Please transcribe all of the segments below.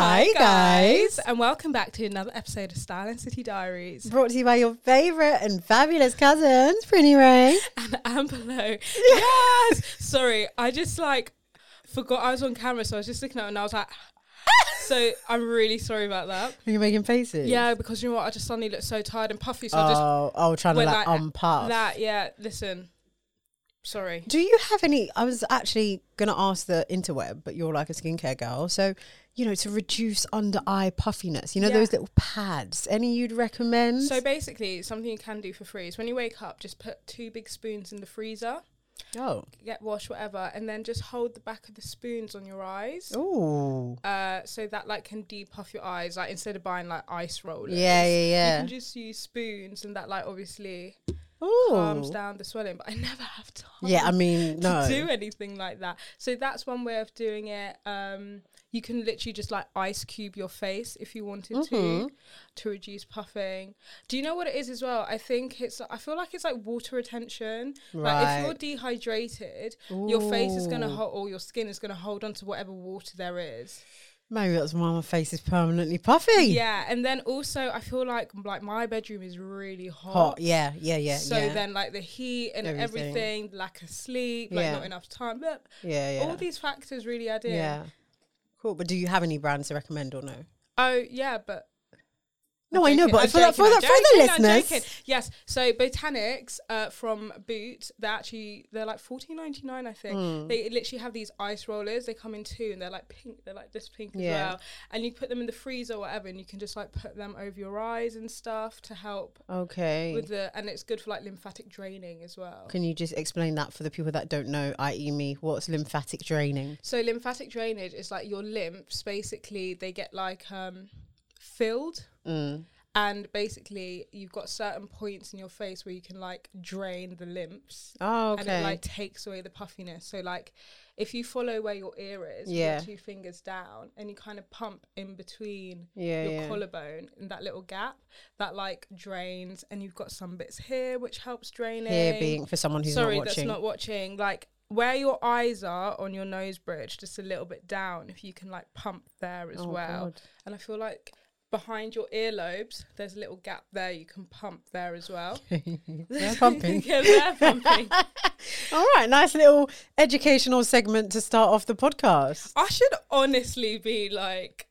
Hi, guys. and welcome back to another episode of Style and City Diaries. Brought to you by your favourite and fabulous cousins, Pretty Ray. And Amber Lowe. Yes! Sorry, I just like forgot I was on camera, so I was just looking at it and I was like, so I'm really sorry about that. Are you making faces? Yeah, because you know what? I just suddenly looked so tired and puffy, so I just Oh, oh, trying to like, like unpuff. that. Yeah, listen, sorry. Do you have any? I was actually going to ask the interweb, but you're like a skincare girl. So, you know, to reduce under eye puffiness, you know, Yeah. those little pads, any you'd recommend? So basically, something you can do for free is when you wake up, just put two big spoons in the freezer, oh. get washed, whatever, and then just hold the back of the spoons on your eyes. Ooh. Uh, so that like can depuff your eyes, like instead of buying like ice rollers. Yeah, yeah, yeah. You can just use spoons, and that like obviously Ooh. calms down the swelling. But I never have time. Yeah, I mean, no. To do anything like that. So that's one way of doing it. Um, you can literally just like ice cube your face if you wanted Mhm. to, to reduce puffing. Do you know what it is as well? I think it's. I feel like it's like water retention. Like if you're Right. dehydrated, your face is gonna hold, or your skin is gonna hold on to whatever water there is. Maybe that's why my face is permanently puffy. Yeah, and then also I feel like like my bedroom is really hot. Hot. Yeah, yeah, yeah. So yeah. then like the heat and Everything. everything, lack of sleep, like Yeah. not enough time, but yeah, yeah. all these factors really add in. Yeah. Cool. But do you have any brands to recommend or no? Oh yeah, but No, I'm know, but I'm for the, joking, the, for the joking, I'm listeners. joking. Yes. So Botanics uh, from Boot, they're actually they're like fourteen ninety nine, I think. Hmm. They literally have these ice rollers. They come in two, and they're like pink. They're like this pink Yeah. as well. And you put them in the freezer or whatever, and you can just like put them over your eyes and stuff to help Okay. with the. And it's good for like lymphatic draining as well. Can you just explain that for the people that don't know, i.e., me? What's lymphatic draining? So lymphatic drainage is like your lymphs basically they get like um filled Mm. and basically you've got certain points in your face where you can like drain the lymphs Oh, okay. and it like takes away the puffiness. So like if you follow where your ear is, with Yeah. your two fingers down and you kind of pump in between yeah, your yeah. collarbone in that little gap that like drains and you've got some bits here which helps draining. Here being for someone who's Sorry, not watching. that's not watching. Like where your eyes are on your nose bridge, just a little bit down, if you can like pump there as Oh, well. God. And I feel like behind your earlobes, there's a little gap there. You can pump there as well. They're pumping. yeah, they're pumping. All right, nice little educational segment to start off the podcast. I should honestly be like.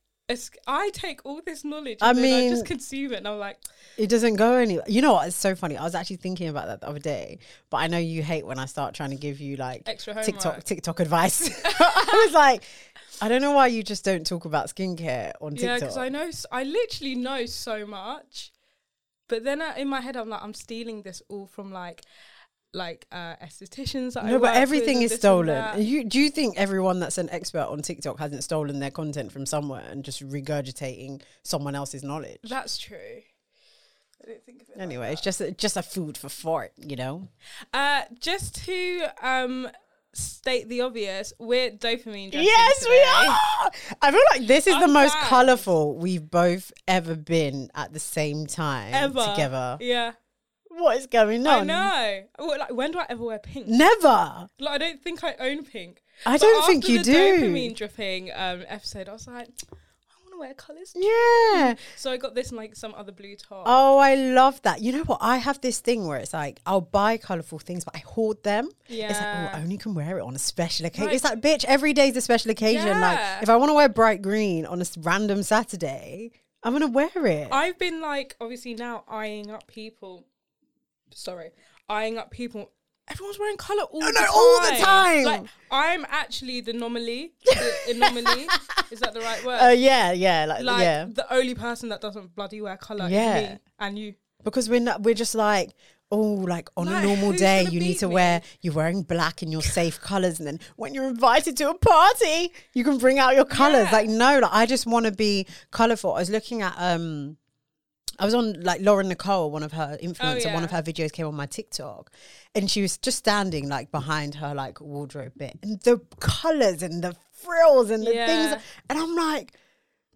I take all this knowledge I and then I mean- just consume it, and I'm like, It doesn't go anywhere. You know what? It's so funny. I was actually thinking about that the other day, but I know you hate when I start trying to give you like extra homework. TikTok TikTok advice. I was like, I don't know why you just don't talk about skincare on TikTok. Yeah, because I know, I literally know so much, but then in my head, I'm like, I'm stealing this all from like, like uh estheticians. That no, work but everything is stolen. You do you think everyone that's an expert on TikTok hasn't stolen their content from somewhere and just regurgitating someone else's knowledge? That's true. I didn't think of it. like Anyway, it's that. just a, just a food for thought, you know. uh, just to um state the obvious, we're dopamine. Yes, we are. I feel like this is the I'm most back. colourful we've both ever been at the same time Ever together. Yeah. What is going on? I know. Well, like, when do I ever wear pink? Never. Like, I don't think I own pink. I But don't think you do. after you the. Dopamine dripping um, episode, I was like, I want to wear colours. Yeah. So I got this and like some other blue top. Oh, I love that. You know what? I have this thing where it's like I'll buy colourful things, but I hoard them. Yeah. It's like, oh, I only can wear it on a special occasion. Right. It's like, bitch, every day's a special occasion. Yeah. Like, if I want to wear bright green on a random Saturday, I'm gonna wear it. I've been like obviously now eyeing up people. Sorry, eyeing up people. Everyone's wearing color all, Oh, the, no, time. all the time. Like I'm actually the anomaly. The anomaly is that the right word? Uh, yeah, yeah, like, like yeah. the only person that doesn't bloody wear color Yeah. is me and you. Because we're not, we're just like, oh, like on a normal day, you need to me? wear, you're wearing black and your safe colors. And then when you're invited to a party, you can bring out your colors. Yeah. Like, no, like, I just want to be colorful. I was looking at, um, I was on like Lauren Nicole, one of her influencer, oh, one of her videos came on my TikTok, and she was just standing like behind her like wardrobe bit, and the colors and the frills and the Yeah. things, and I'm like,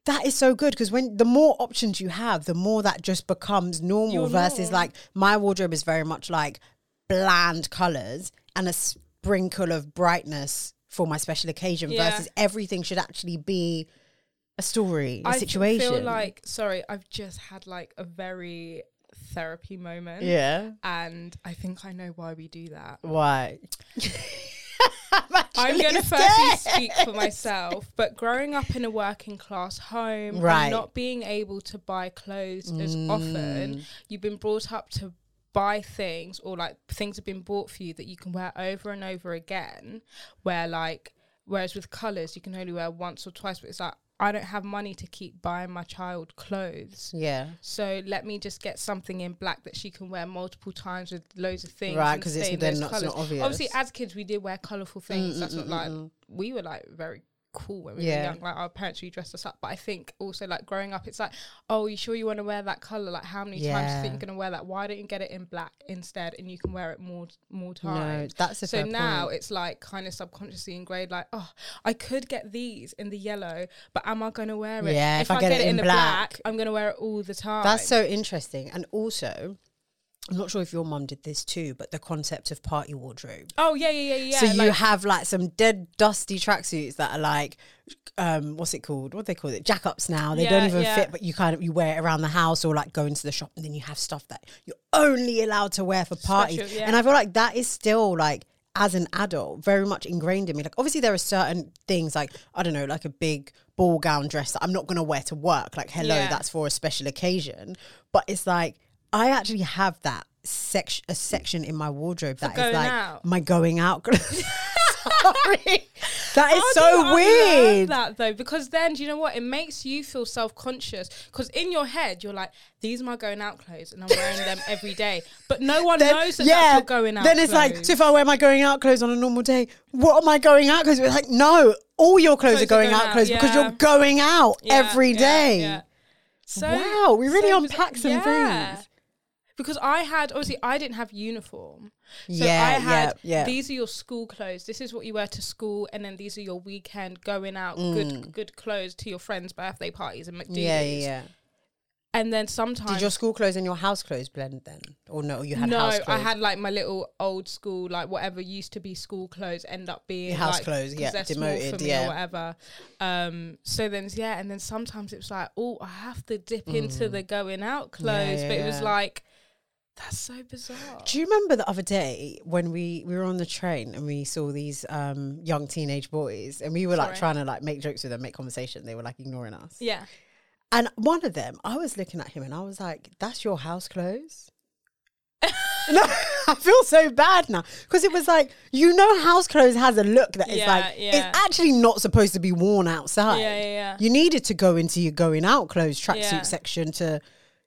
that is so good because when the more options you have, the more that just becomes normal. Your versus norm. like my wardrobe is very much like bland colors and a sprinkle of brightness for my special occasion. Yeah. Versus everything should actually be a story, a I situation. I feel like sorry, I've just had like a very therapy moment. yeah. And I think I know why we do that. Why? I'm going to firstly speak for myself, but growing up in a working class home, Right. and not being able to buy clothes as Mm. often, you've been brought up to buy things or like things have been bought for you that you can wear over and over again. Where like, whereas with colors, you can only wear once or twice, but it's like, I don't have money to keep buying my child clothes. Yeah. So let me just get something in black that she can wear multiple times with loads of things. Right, and 'cause it's then not obvious. Obviously, as kids, we did wear colourful things. Mm, That's mm, not mm, like mm. we were like very cool when we Yeah. were young. Like our parents really dressed us up. But I think also like growing up, it's like, oh, you sure you want to wear that colour? Like how many times do you think you're gonna wear that? Why don't you get it in black instead, and you can wear it more more No, times? that's a so now point. it's like kind of subconsciously ingrained, like, oh, I could get these in the yellow, but am I gonna wear it? Yeah, if, I, get, it in the black. black, I'm gonna wear it all the time. That's so interesting. And also, I'm not sure if your mum did this too, but the concept of party wardrobe. Oh yeah, yeah, yeah, yeah. so you have like some dead dusty tracksuits that are like, um, what's it called? What do they call it? Jack ups now. They don't even yeah. fit, but you kind of you wear it around the house or like go into the shop, and then you have stuff that you're only allowed to wear for parties. Special, yeah. And I feel like that is still like as an adult very much ingrained in me. Like obviously there are certain things like I don't know, like a big ball gown dress that I'm not gonna wear to work. Like hello, Yeah. that's for a special occasion. But it's like I actually have that section a section in my wardrobe that is going like out. my going out. Clothes. Sorry, that is so do you unlearn weird. That though, because then do you know what? It makes you feel self conscious. Because in your head, you're like, "These are my going out clothes, and I'm wearing them every day." But no one Then- knows that yeah, that's your going out. Then it's like, clothes. so if I wear my going out clothes on a normal day, what am I going out clothes? It's like, no, all your clothes, are going out, clothes because yeah. you're going out Yeah, every yeah, day. yeah. So Wow, we really so unpacked some things. Because I had obviously I didn't have uniform. So Yeah, I had yeah, yeah. these are your school clothes. This is what you wear to school, and then these are your weekend going out Mm. good good clothes to your friends' birthday parties and McDonald's. Yeah, yeah, yeah. And then sometimes Did your school clothes and your house clothes blend then, or no? You had no, house I had like my little old school, like whatever used to be school clothes, end up being house like, clothes, yeah, demoted, for me yeah. or whatever. Um, so then yeah, and then sometimes it was like, oh, I have to dip into the going out clothes, Mm. yeah, but it was like that's so bizarre. Do you remember the other day when we, we were on the train and we saw these um, young teenage boys and we were like Sorry. trying to like make jokes with them, make conversation. They were like ignoring us. yeah, And one of them, I was looking at him and I was like, "That's your house clothes." no, I feel so bad now because it was like you know, house clothes has a look that is Yeah, like yeah. it's actually not supposed to be worn outside. yeah, yeah, yeah. You needed to go into your going out clothes tracksuit Yeah. section to,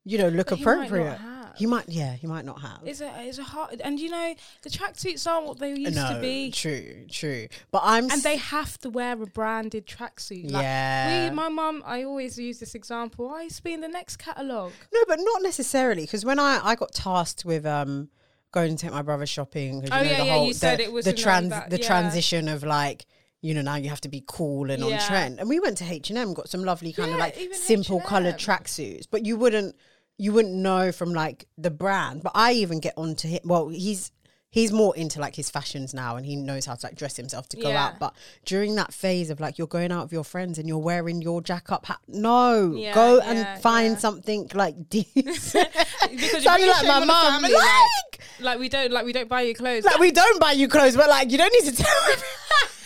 you know, look he might not appropriate. have. He might, yeah, he might not have. It's a it's a hard, and you know the tracksuits aren't what they used no, to be, true, true. But I'm, and they have to wear a branded tracksuit. Like, yeah. we, my mum, I always use this example. I used to be in the next catalogue. No, but not necessarily because when I I got tasked with um going to take my brother shopping. Oh, you know, yeah, the yeah, whole, you said the, it was the like, trans the yeah. transition of like you know now you have to be cool and on trend. And we went to H and M, got some lovely kind of like simple H&M. coloured tracksuits, but you wouldn't. You wouldn't know from like the brand. But I even get onto him. Well, he's he's more into like his fashions now, and he knows how to like dress himself to go Yeah. out. But during that phase of like you're going out with your friends and you're wearing your jack up hat, no, Yeah, go yeah, and find something like decent. Because like my mum, like- like, like we don't like we don't buy you clothes. like we don't buy you clothes, but like you don't need to tell.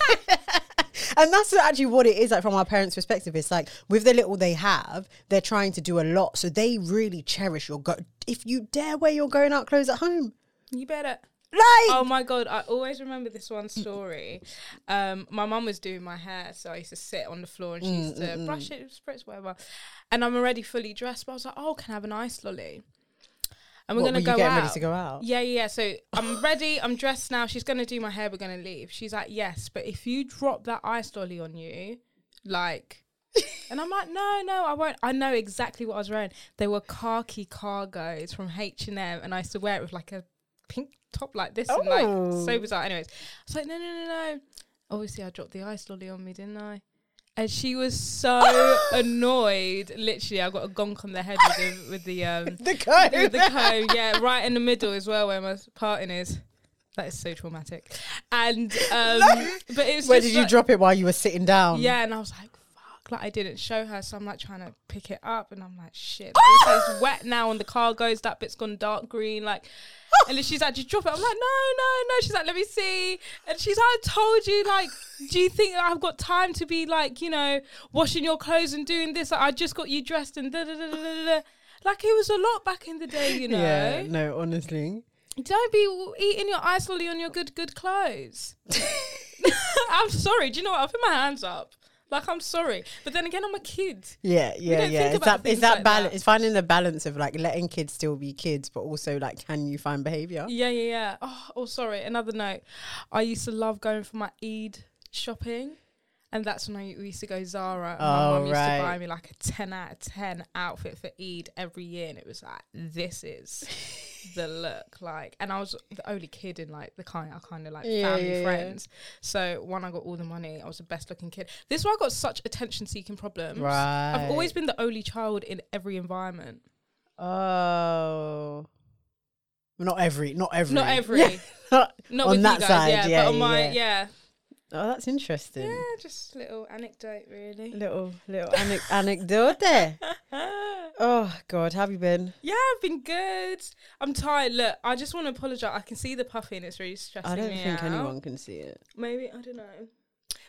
and that's actually what it is like from our parents' perspective. It's like with the little they have, they're trying to do a lot, so they really cherish your go. If you dare wear your going out clothes at home, you better. like Oh my god, I always remember this one story. Um, my mum was doing my hair, so I used to sit on the floor and she used Mm, to brush it, spritz, whatever. And I'm already fully dressed, but I was like, "Oh, can I have an ice lolly?" And we're What, gonna were you go getting out. ready to go out? Yeah, yeah. So I'm ready. I'm dressed now. She's gonna do my hair. We're gonna leave. She's like, "Yes, but if you drop that ice lolly on you, like." And I'm like, no, no, I won't. I know exactly what I was wearing. They were khaki cargos from H and M, and I used to wear it with like a pink top like this, and like Oh. so bizarre. Anyways, I was like, no, no, no, no. Obviously, I dropped the ice lolly on me, didn't I? And she was so annoyed. Literally, I got a gonk on the head with the with the um The code. with the comb, yeah, right in the middle as well, where my parting is. That is so traumatic. And um, but it was Where did you like- drop it while you were sitting down? yeah, and I was like, fuck, like I didn't show her, so I'm like trying to pick it up, and I'm like, shit, it's wet now and the car goes. That bit's gone dark green, like. And then she's like, "Just drop it." I'm like, "No, no, no." She's like, "Let me see." And she's like, "I told you. Like, do you think I've got time to be like, you know, washing your clothes and doing this? Like, I just got you dressed and da da da da da." da." Like it was a lot back in the day, you know. Yeah, no, honestly. Don't be eating your ice lolly on your good good clothes. I'm sorry. Do you know what? I'll put my hands up. Like I'm sorry, but then again, I'm a kid. Yeah, yeah, yeah. think It's about that, that like balance. that. It's finding the balance of like letting kids still be kids, but also like, can you find behavior? Yeah, yeah, yeah. Oh, oh, sorry. Another note. I used to love going for my Eid shopping. And that's when I we used to go Zara. And my Oh, mum used to buy oh, me like a 10 out of 10 outfit for Eid every year. And it was like, this is the look. Like, and I was the only kid in like the kind of kind of like Yeah, family yeah, yeah. friends. So when I got all the money, I was the best looking kid. This is why I got such attention seeking problems. Right. I've always been the only child in every environment. Oh. Not every, not every. Not every. Yeah. Not Not on with that you guys, side. yeah, Yeah, but on my yeah. Oh, that's interesting. Yeah, just a little anecdote, really. Little, little anic- anecdote there. Oh God, have you been? yeah, I've been good. I'm tired. Look, I just want to apologize. I can see the puffy and it's really stressing I don't think out. anyone can see it. Maybe I don't know.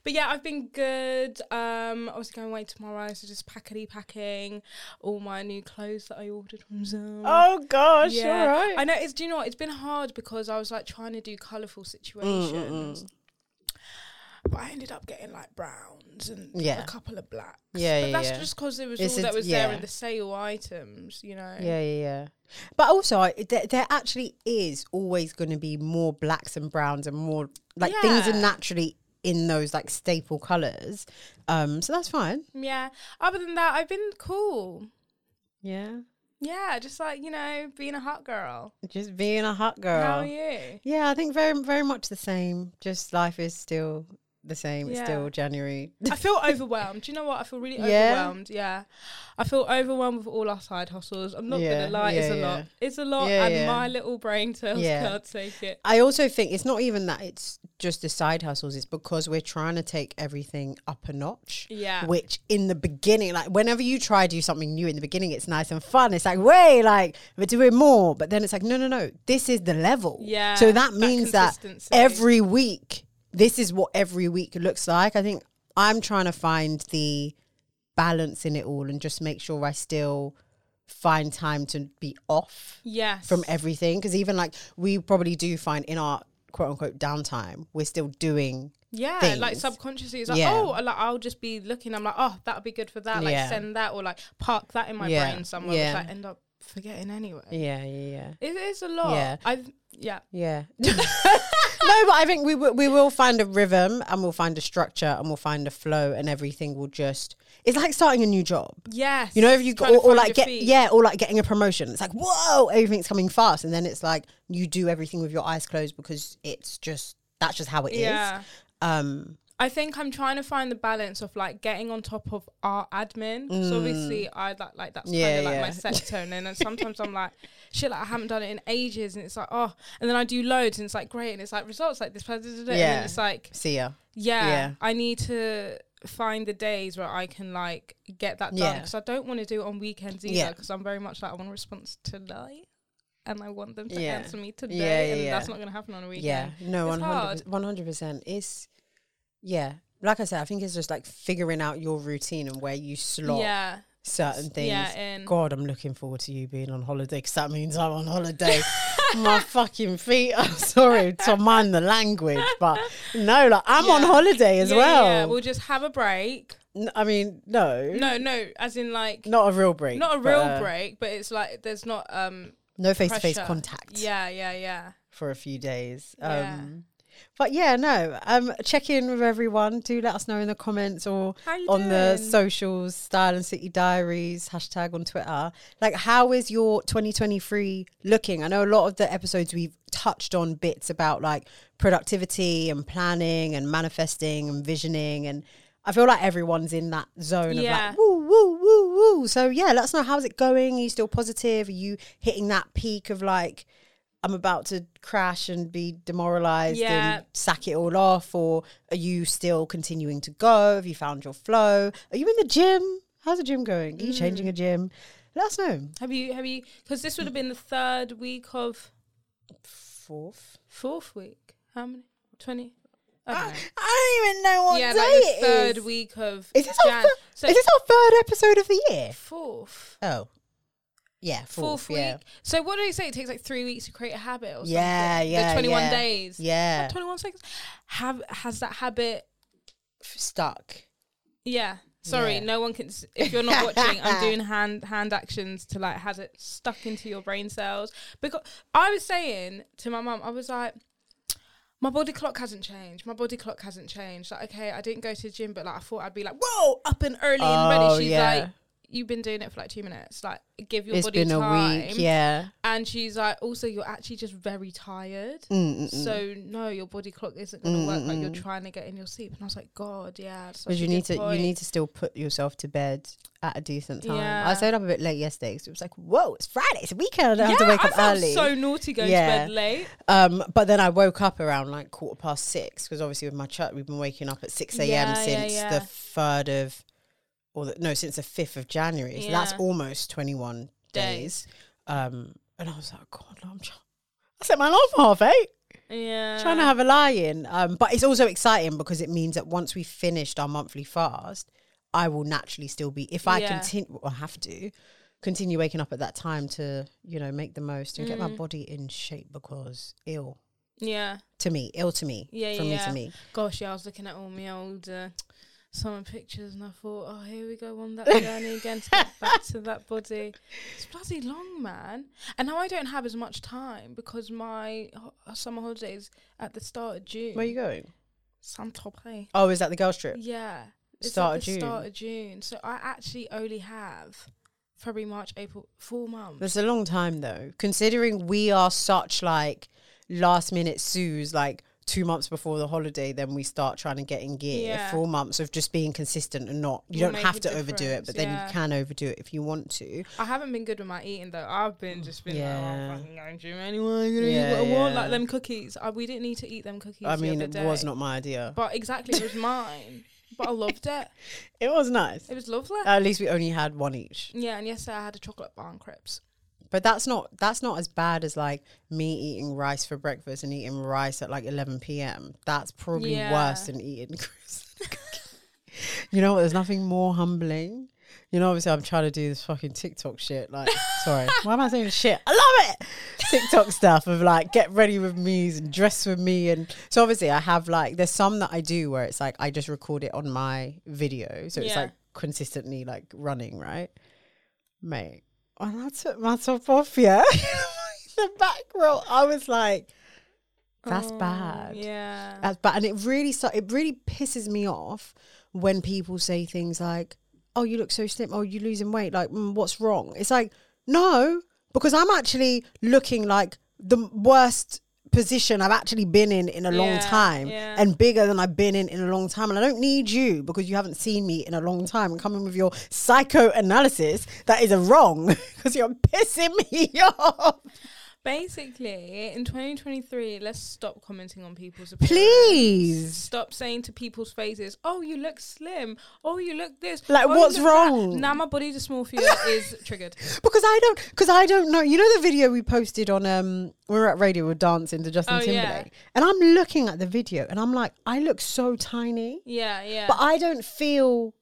But yeah, I've been good. Um, I was going away tomorrow, so just packety packing all my new clothes that I ordered from Zoom. Oh gosh, yeah, all right. I know. It's do you know what? It's been hard because I was like trying to do colourful situations, mm, mm, mm. But I ended up getting like browns and Yeah. a couple of blacks. Yeah, but yeah, that's yeah. just because it was It's all a- that was there in the sale items. You know. Yeah, yeah, yeah. But also, I, there, there actually is always going to be more blacks and browns and more like things are naturally in those like staple colors. Um, so that's fine. Yeah. Other than that, I've been cool. Yeah, Yeah, just like you know, being a hot girl. just being a hot girl. How are you? Yeah, I think very, very much the same. Just life is still the same. It's Yeah. still January. I feel overwhelmed. Do you know what? I feel really Yeah? overwhelmed. Yeah. I feel overwhelmed with all our side hustles. I'm not Yeah, gonna lie, it's yeah, a yeah. lot. It's a lot, Yeah, and yeah. my little brain cells Yeah. can't take it. I also think it's not even that it's just the side hustles. It's because we're trying to take everything up a notch. Yeah. Which in the beginning, like whenever you try to do something new in the beginning, it's nice and fun. It's like, way, like we're doing more. But then it's like, no, no, no. This is the level. Yeah, So that that means that consistency. every week, this is what every week looks like. I think I'm trying to find the balance in it all and just make sure I still find time to be off Yes. from everything because even like we probably do find in our quote unquote downtime we're still doing yeah, like subconsciously, it's like, Yeah. oh, like I'll just be looking. I'm like, oh, that'll be good for that. Like Yeah. send that or like park that in my Yeah. brain somewhere, Yeah. which I end up forgetting anyway. yeah yeah yeah It is a lot. Yeah. I yeah. yeah no but i think we will we will find a rhythm and we'll find a structure and we'll find a flow and everything will just it's like starting a new job Yes. you know if you Trying or, or like get feet. yeah or like getting a promotion it's like whoa everything's coming fast and then it's like you do everything with your eyes closed because it's just that's just how it is. Yeah. um I think I'm trying to find the balance of like getting on top of our admin. So obviously I like like that's Mm. Yeah, kind of like my yeah. sector, and then sometimes I'm like, shit, like I haven't done it in ages, and it's like oh, and then I do loads, and it's like great, and it's like results like this, blah, blah, blah, blah, and Yeah. it's like See ya. yeah, Yeah. I need to find the days where I can like get that done Yeah. because I don't want to do it on weekends either Yeah. because I'm very much like I want a response today. And I want them to Yeah. answer me today, Yeah, yeah, and yeah. that's not going to happen on a weekend. Yeah, no, 100 100 percent. It's yeah, like I said, I think it's just like figuring out your routine and where you slot Yeah, certain things. yeah, and God, I'm looking forward to you being on holiday because that means I'm on holiday. My fucking feet. I'm sorry to mind the language, but no, like I'm on holiday as Yeah, yeah, well. yeah. We'll just have a break. N- I mean, no, No, no, as in like not a real break. not a but, real uh, break, but it's like there's not um No face to face contact. Yeah, yeah, yeah. for a few days. Yeah. Um, but yeah, no. Um, check in with everyone. Do let us know in the comments or on the socials, Style and City Diaries hashtag on Twitter. Like, how is your 2023 looking? I know a lot of the episodes we've touched on bits about like productivity and planning and manifesting and visioning and. I feel like everyone's in that zone Yeah. of like woo woo woo woo. So yeah, let us know how's it going. Are you still positive? Are you hitting that peak of like I'm about to crash and be demoralized Yeah. and sack it all off? Or are you still continuing to go? Have you found your flow? Are you in the gym? How's the gym going? Are you changing Mm. a gym? Let us know. Have you have you because this would have been the third week of Fourth. fourth week. How many? Twenty. I don't. I don't even know what yeah, day like the it third is. week of Is this, our Jan. thir- so is this our third episode of the year? fourth. Oh. Yeah, Fourth, fourth, week. yeah. So what do they say? It takes like three weeks to create a habit or something. Yeah, yeah, The twenty-one yeah. days. Yeah. Twenty-one seconds. Have has that habit? Stuck. Yeah. Sorry, Yeah. no one can. If you're not watching, I'm doing hand hand actions to like has it stuck into your brain cells. Because I was saying to my mum, I was like, my body clock hasn't changed. My body clock hasn't changed. Like, okay, I didn't go to the gym, but like I thought I'd be like, whoa, up and early and Oh, ready. She's yeah. like, you've been doing it for like two minutes. Like, give your It's body been a time. week, yeah. And she's like, also, you're actually just very tired. Mm, mm, mm. So no, your body clock isn't going to work. Like you're Mm, mm, mm. trying to get in your sleep, and I was like, God, yeah. Because you need to point. you need to still put yourself to bed at a decent time. I Yeah. stayed up a bit late yesterday because it was like, whoa, it's Friday, it's a weekend. I don't have to wake I up felt early. so naughty going Yeah. to bed late. um, but then I woke up around like quarter past six because obviously with my chat, we've been waking up at six a.m. Yeah, yeah, since yeah. the third of, or the, no, since the fifth of January. So that's Yeah. almost twenty-one days. Days. Um, and I was like, God, I'm trying. I set my alarm for half eight. Yeah. trying to have a lie in. Um, but it's also exciting because it means that once we've finished our monthly fast, I will naturally still be if I Yeah. continue or have to continue waking up at that time to you know make the most and get my Mm. body in shape because ill Yeah. to me, ill to me, Yeah, from yeah, me yeah. to me. Gosh, yeah. I was looking at all my old uh, summer pictures, and I thought, oh, here we go on that journey again to get back to that body. It's bloody long, man. And now I don't have as much time because my ho- uh, summer holidays at the start of June. Where are you going? Saint Tropez. Oh, is that the girls trip? Yeah. It's Start at of the June. Start of June. So I actually only have February, March, April, four months. That's a long time though, considering we are such like last minute sues, like two months before the holiday, then we start trying to get in gear. Yeah. Four months of just being consistent and not, you Will don't have to overdo it, but then yeah. you can overdo it if you want to. I haven't been good with my eating though. I've been just been like, oh, I'm fucking going gym anyway. I'm gonna Yeah, what I want. yeah. Like them cookies. I, we didn't need to eat them cookies. I mean, it was not my idea. But exactly, it was mine. But I loved it. It was nice. It was lovely. At least we only had one each. yeah, and yesterday I had a chocolate bar and crepes. But that's not that's not as bad as like me eating rice for breakfast and eating rice at like 11 p.m. That's probably Yeah. worse than eating you know what? There's nothing more humbling. You know, obviously, I'm trying to do this fucking TikTok shit. Like, sorry, why am I saying shit? I love it. TikTok stuff of like get ready with me and dress with me, and so obviously I have like there's some that I do where it's like I just record it on my video, so it's like consistently like running, right, mate? When I took my top off, yeah, the back row, I was like, that's Oh, bad. Yeah. That's bad, and it really so it really pisses me off when people say things like, "Oh, you look so slim. Oh, you're losing weight. Like, mm, what's wrong?" It's like, no, because I'm actually looking like the worst position I've actually been in in a long time yeah. and bigger than I've been in in a long time. And I don't need you because you haven't seen me in a long time and coming with your psychoanalysis that is a wrong because you're pissing me off. Basically, in 2023, let's stop commenting on people's appearance. Please. Stop saying to people's faces, "Oh, you look slim. Oh, you look this." Like, oh, what's look that." wrong? Now my body dysmorphia is triggered. Because I don't, because I don't know. You know the video we posted on um we were at radio with dancing to Justin Oh, yeah. Timberlake, and I'm looking at the video and I'm like, I look so tiny, Yeah, yeah. but I don't feel.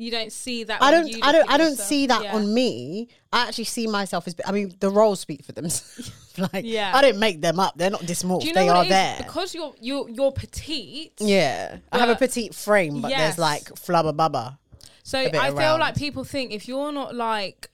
You don't see that. I don't. I don't. I don't yourself. see that Yeah. on me. I actually see myself as. I mean, the roles speak for themselves. like, Yeah. I didn't make them up. They're not dysmorph. You know they are there. Because you're you're you're petite. yeah, I have a petite frame, but Yes. there's like flubber bubba. So I feel like people think if you're not like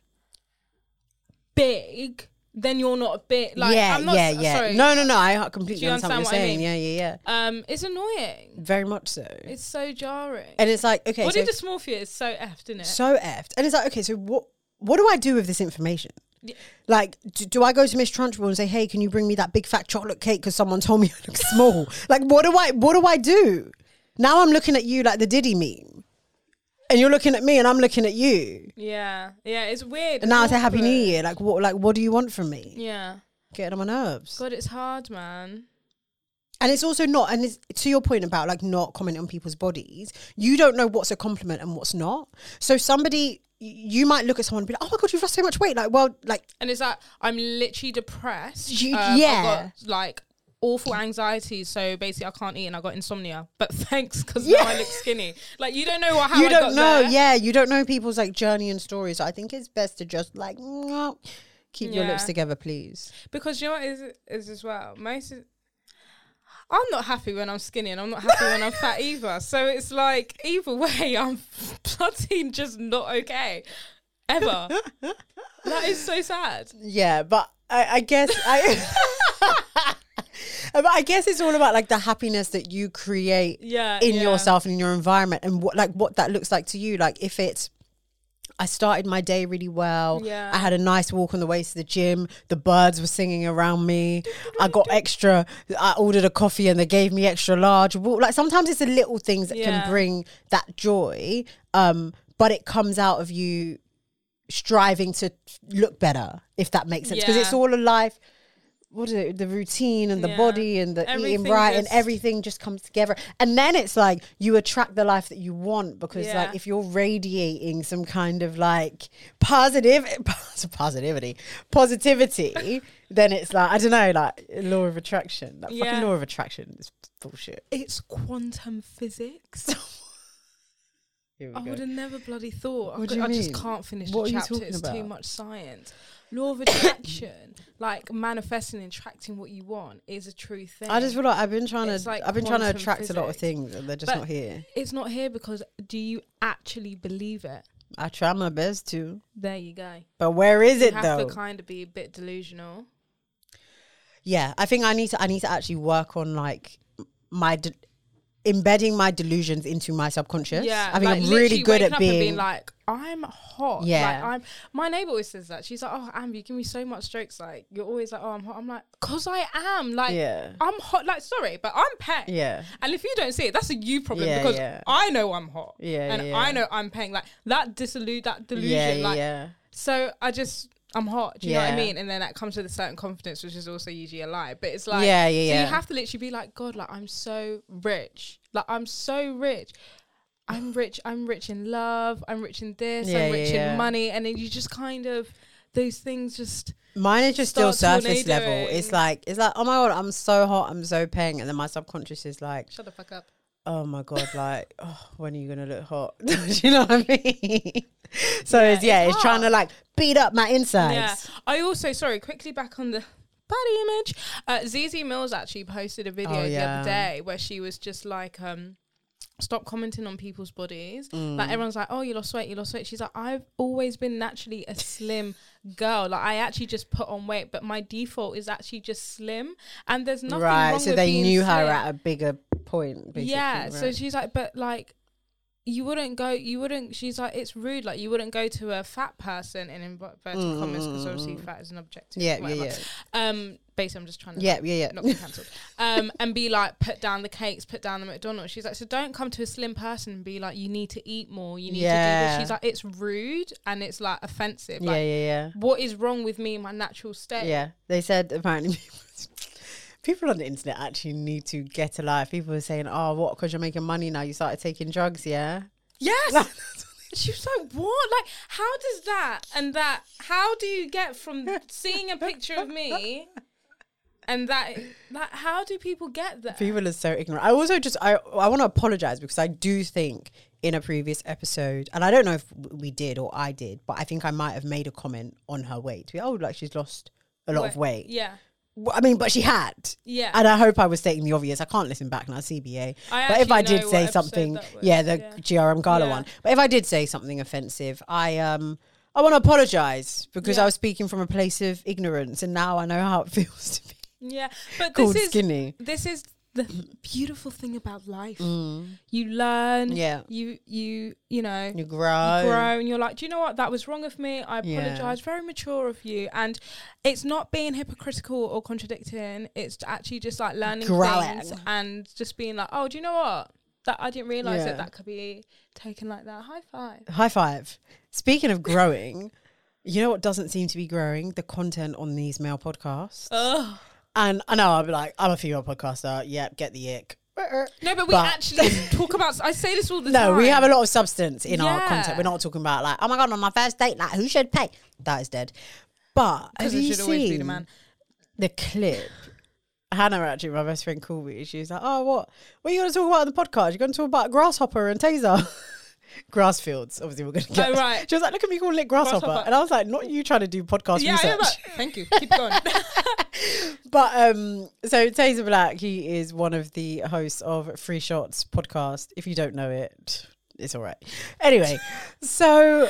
big, then you're not a bit like. yeah, I'm not, yeah, yeah. Sorry. No, no, no. I completely you understand, what you're what I saying. Yeah, yeah, yeah. Um, it's annoying. Very much so. It's so jarring. and it's like okay, Body so dysmorphia is so effed, isn't it? so effed. And it's like, okay, so what what do I do with this information? Yeah. Like, do, do I go to Miss Trunchbull and say, "Hey, can you bring me that big fat chocolate cake because someone told me I look small"? like, what do I what do I do? Now I'm looking at you like the Diddy meme, and you're looking at me, and I'm looking at you. yeah, yeah. It's weird. And now I it's say Happy New. Year. Like, what? Like, what do you want from me? Yeah. Getting on my nerves. God, it's hard, man. And it's also not, and it's to your point about like not commenting on people's bodies, you don't know what's a compliment and what's not. So somebody, you might look at someone and be like, oh my God, you've lost so much weight. Like, well, like, And it's like I'm literally depressed. You- Um, yeah. Got like awful anxiety, so basically I can't eat and I got insomnia. But thanks, because Yeah. now I look skinny. Like you don't know what how you I don't know. there. Yeah, you don't know people's like journey and stories. So I think it's best to just like, keep your lips together, please. Because you know what is is as well. Most I'm not happy when I'm skinny and I'm not happy when I'm fat either. So it's like either way, I'm bloody just not okay. Ever. that is so sad. Yeah, but I, I guess I. but I guess it's all about like the happiness that you create Yeah. in yeah. yourself and in your environment and what like what that looks like to you like if it's I started my day really well. Yeah. I had a nice walk on the way to the gym. The birds were singing around me. I got extra. I ordered a coffee and they gave me extra large. Like sometimes it's the little things that Yeah. can bring that joy, um, but it comes out of you striving to look better, if that makes sense. Because it's all a life. What is it? The routine and the Yeah. body and the eating Everything right and everything just comes together. And then it's like you attract the life that you want because Yeah. like if you're radiating some kind of like positive positivity, positivity, then it's like I don't know, like law of attraction. That Yeah. fucking law of attraction is bullshit. It's quantum physics. I go. would have never bloody thought. I, What could- do you I just can't finish What the chapter. It's too much science. Law of attraction, like manifesting and attracting what you want, is a true thing. I just feel like I've been trying It's to like I've been trying to attract a lot of things and they're just But- not here. it's not here because do you actually believe it? I try my best to. There you go. But where is You it have though? to kind of be a bit delusional. Yeah, I think I need to. I need to actually work on like my de- embedding my delusions into my subconscious. Yeah, I think like I'm really good at and being. like, I'm hot. Yeah. like I'm. My neighbor always says that. She's like, "Oh, Amber, you give me so much strokes. Like you're always like, oh, I'm hot." I'm like, "Cause I am. Like yeah, I'm hot. Like sorry, but I'm paying. yeah, And if you don't see it, that's a you problem Yeah, because yeah. I know I'm hot. yeah, and. I know I'm paying. Like that disillude, that delusion. Like yeah. so, I just. I'm hot. Do you know what I mean? And then that comes with a certain confidence, which is also usually a lie. But it's like, Yeah, yeah, So yeah. you have to literally be like, God, like I'm so rich. Like I'm so rich. I'm rich. I'm rich in love. I'm rich in this. Yeah, I'm rich yeah, yeah. in money. And then you just kind of those things just Mine is just still surface level. It's like it's like oh my god, I'm so hot, I'm so paying, and then my subconscious is like, shut the fuck up. Oh my god, like oh, when are you gonna look hot? Do you know what I mean? so Yeah, it's yeah, it's it's trying to like beat up my insides. Yeah. I also sorry, quickly back on the body image. Uh Zeze Millz actually posted a video Oh, the other day where she was just like um stop commenting on people's bodies. Mm. Like everyone's like, "Oh, you lost weight, you lost weight." She's like, "I've always been naturally a slim girl. Like I actually just put on weight, but my default is actually just slim, and there's nothing right. So they knew her at a bigger point. Basically, yeah. So she's like, but like, you wouldn't go. You wouldn't. She's like, it's rude. Like you wouldn't go to a fat person in inverted commas because obviously fat is an objective. Mm. Yeah, yeah, whatever. yeah. Um, basically, I'm just trying to Yeah, like, yeah, yeah. not be cancelled. um, and be like, put down the cakes, put down the McDonald's. She's like, so don't come to a slim person and be like, you need to eat more, you need to do this. She's like, it's rude and it's like offensive. Yeah, Like, yeah, yeah. what is wrong with me in my natural state? Yeah, they said apparently people on the internet actually need to get a life. People are saying, "Oh, what? Because you're making money now, you started taking drugs." Yeah, Yes. She was like, "What? Like, how does that and that? How do you get from seeing a picture of me and that? That how do people get that?" people are so ignorant. I also just I I want to apologize because I do think in a previous episode, and I don't know if we did or I did, but I think I might have made a comment on her weight. We Oh, like she's lost a lot of weight. Yeah, I mean, but she had. yeah. And I hope I was stating the obvious. I can't listen back now, CBA. I but if I did say something, yeah, the yeah. GRM Gala Yeah. one. But if I did say something offensive, I um I want to apologize because Yeah. I was speaking from a place of ignorance, and now I know how it feels to be yeah, but called this is skinny. this is the beautiful thing about life. You learn. Mm. Yeah. You you you know. You grow. you grow and you're like, do you know what? That was wrong of me. I Yeah. apologize. Very mature of you. And it's not being hypocritical or contradicting. It's actually just like learning Growing. things and just being like, oh, do you know what? That I didn't realize Yeah. that that could be taken like that. High five. High five. Speaking of growing, you know what doesn't seem to be growing? The content on these male podcasts. Ugh. And I know I'll be like, I'm a female podcaster. Yep, get the ick. No, but we But- actually talk about. I say this all the time. No, we have a lot of substance in our Yeah. content. We're not talking about like, oh my god, on my first date, like who should pay? That is dead. But have because you it should always be the seen man. the clip? Hannah actually, my best friend, called me. She was like, "Oh, what? What are you going to talk about on the podcast? You're going to talk about grasshopper and taser." Grass fields, obviously, we're going to get. Oh, right. She was like, "Look at me calling it grasshopper,", Grasshopper. and I was like, "Not you trying to do podcast Yeah, research." that. Thank you. Keep going. But um, so Taser Black, he is one of the hosts of Free Shots podcast. If you don't know it, it's all right. Anyway, so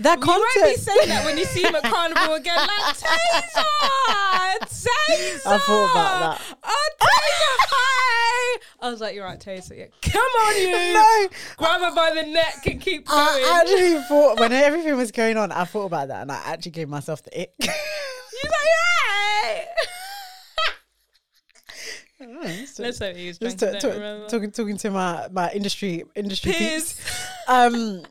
that You won't be saying that when you see him at Carnival again. Like, Taser! Taser! I thought about that. Oh, Taser, hi! I was like, you're right, Taser. Yeah. Come on, you! No, Grab her by the neck and keep going. I actually thought when everything was going on, I thought about that, and I actually gave myself the ick. She's like, hey! Let's hope he was Just drinking, ta- don't ta- remember. talking talking to my my industry industry Peers. Um,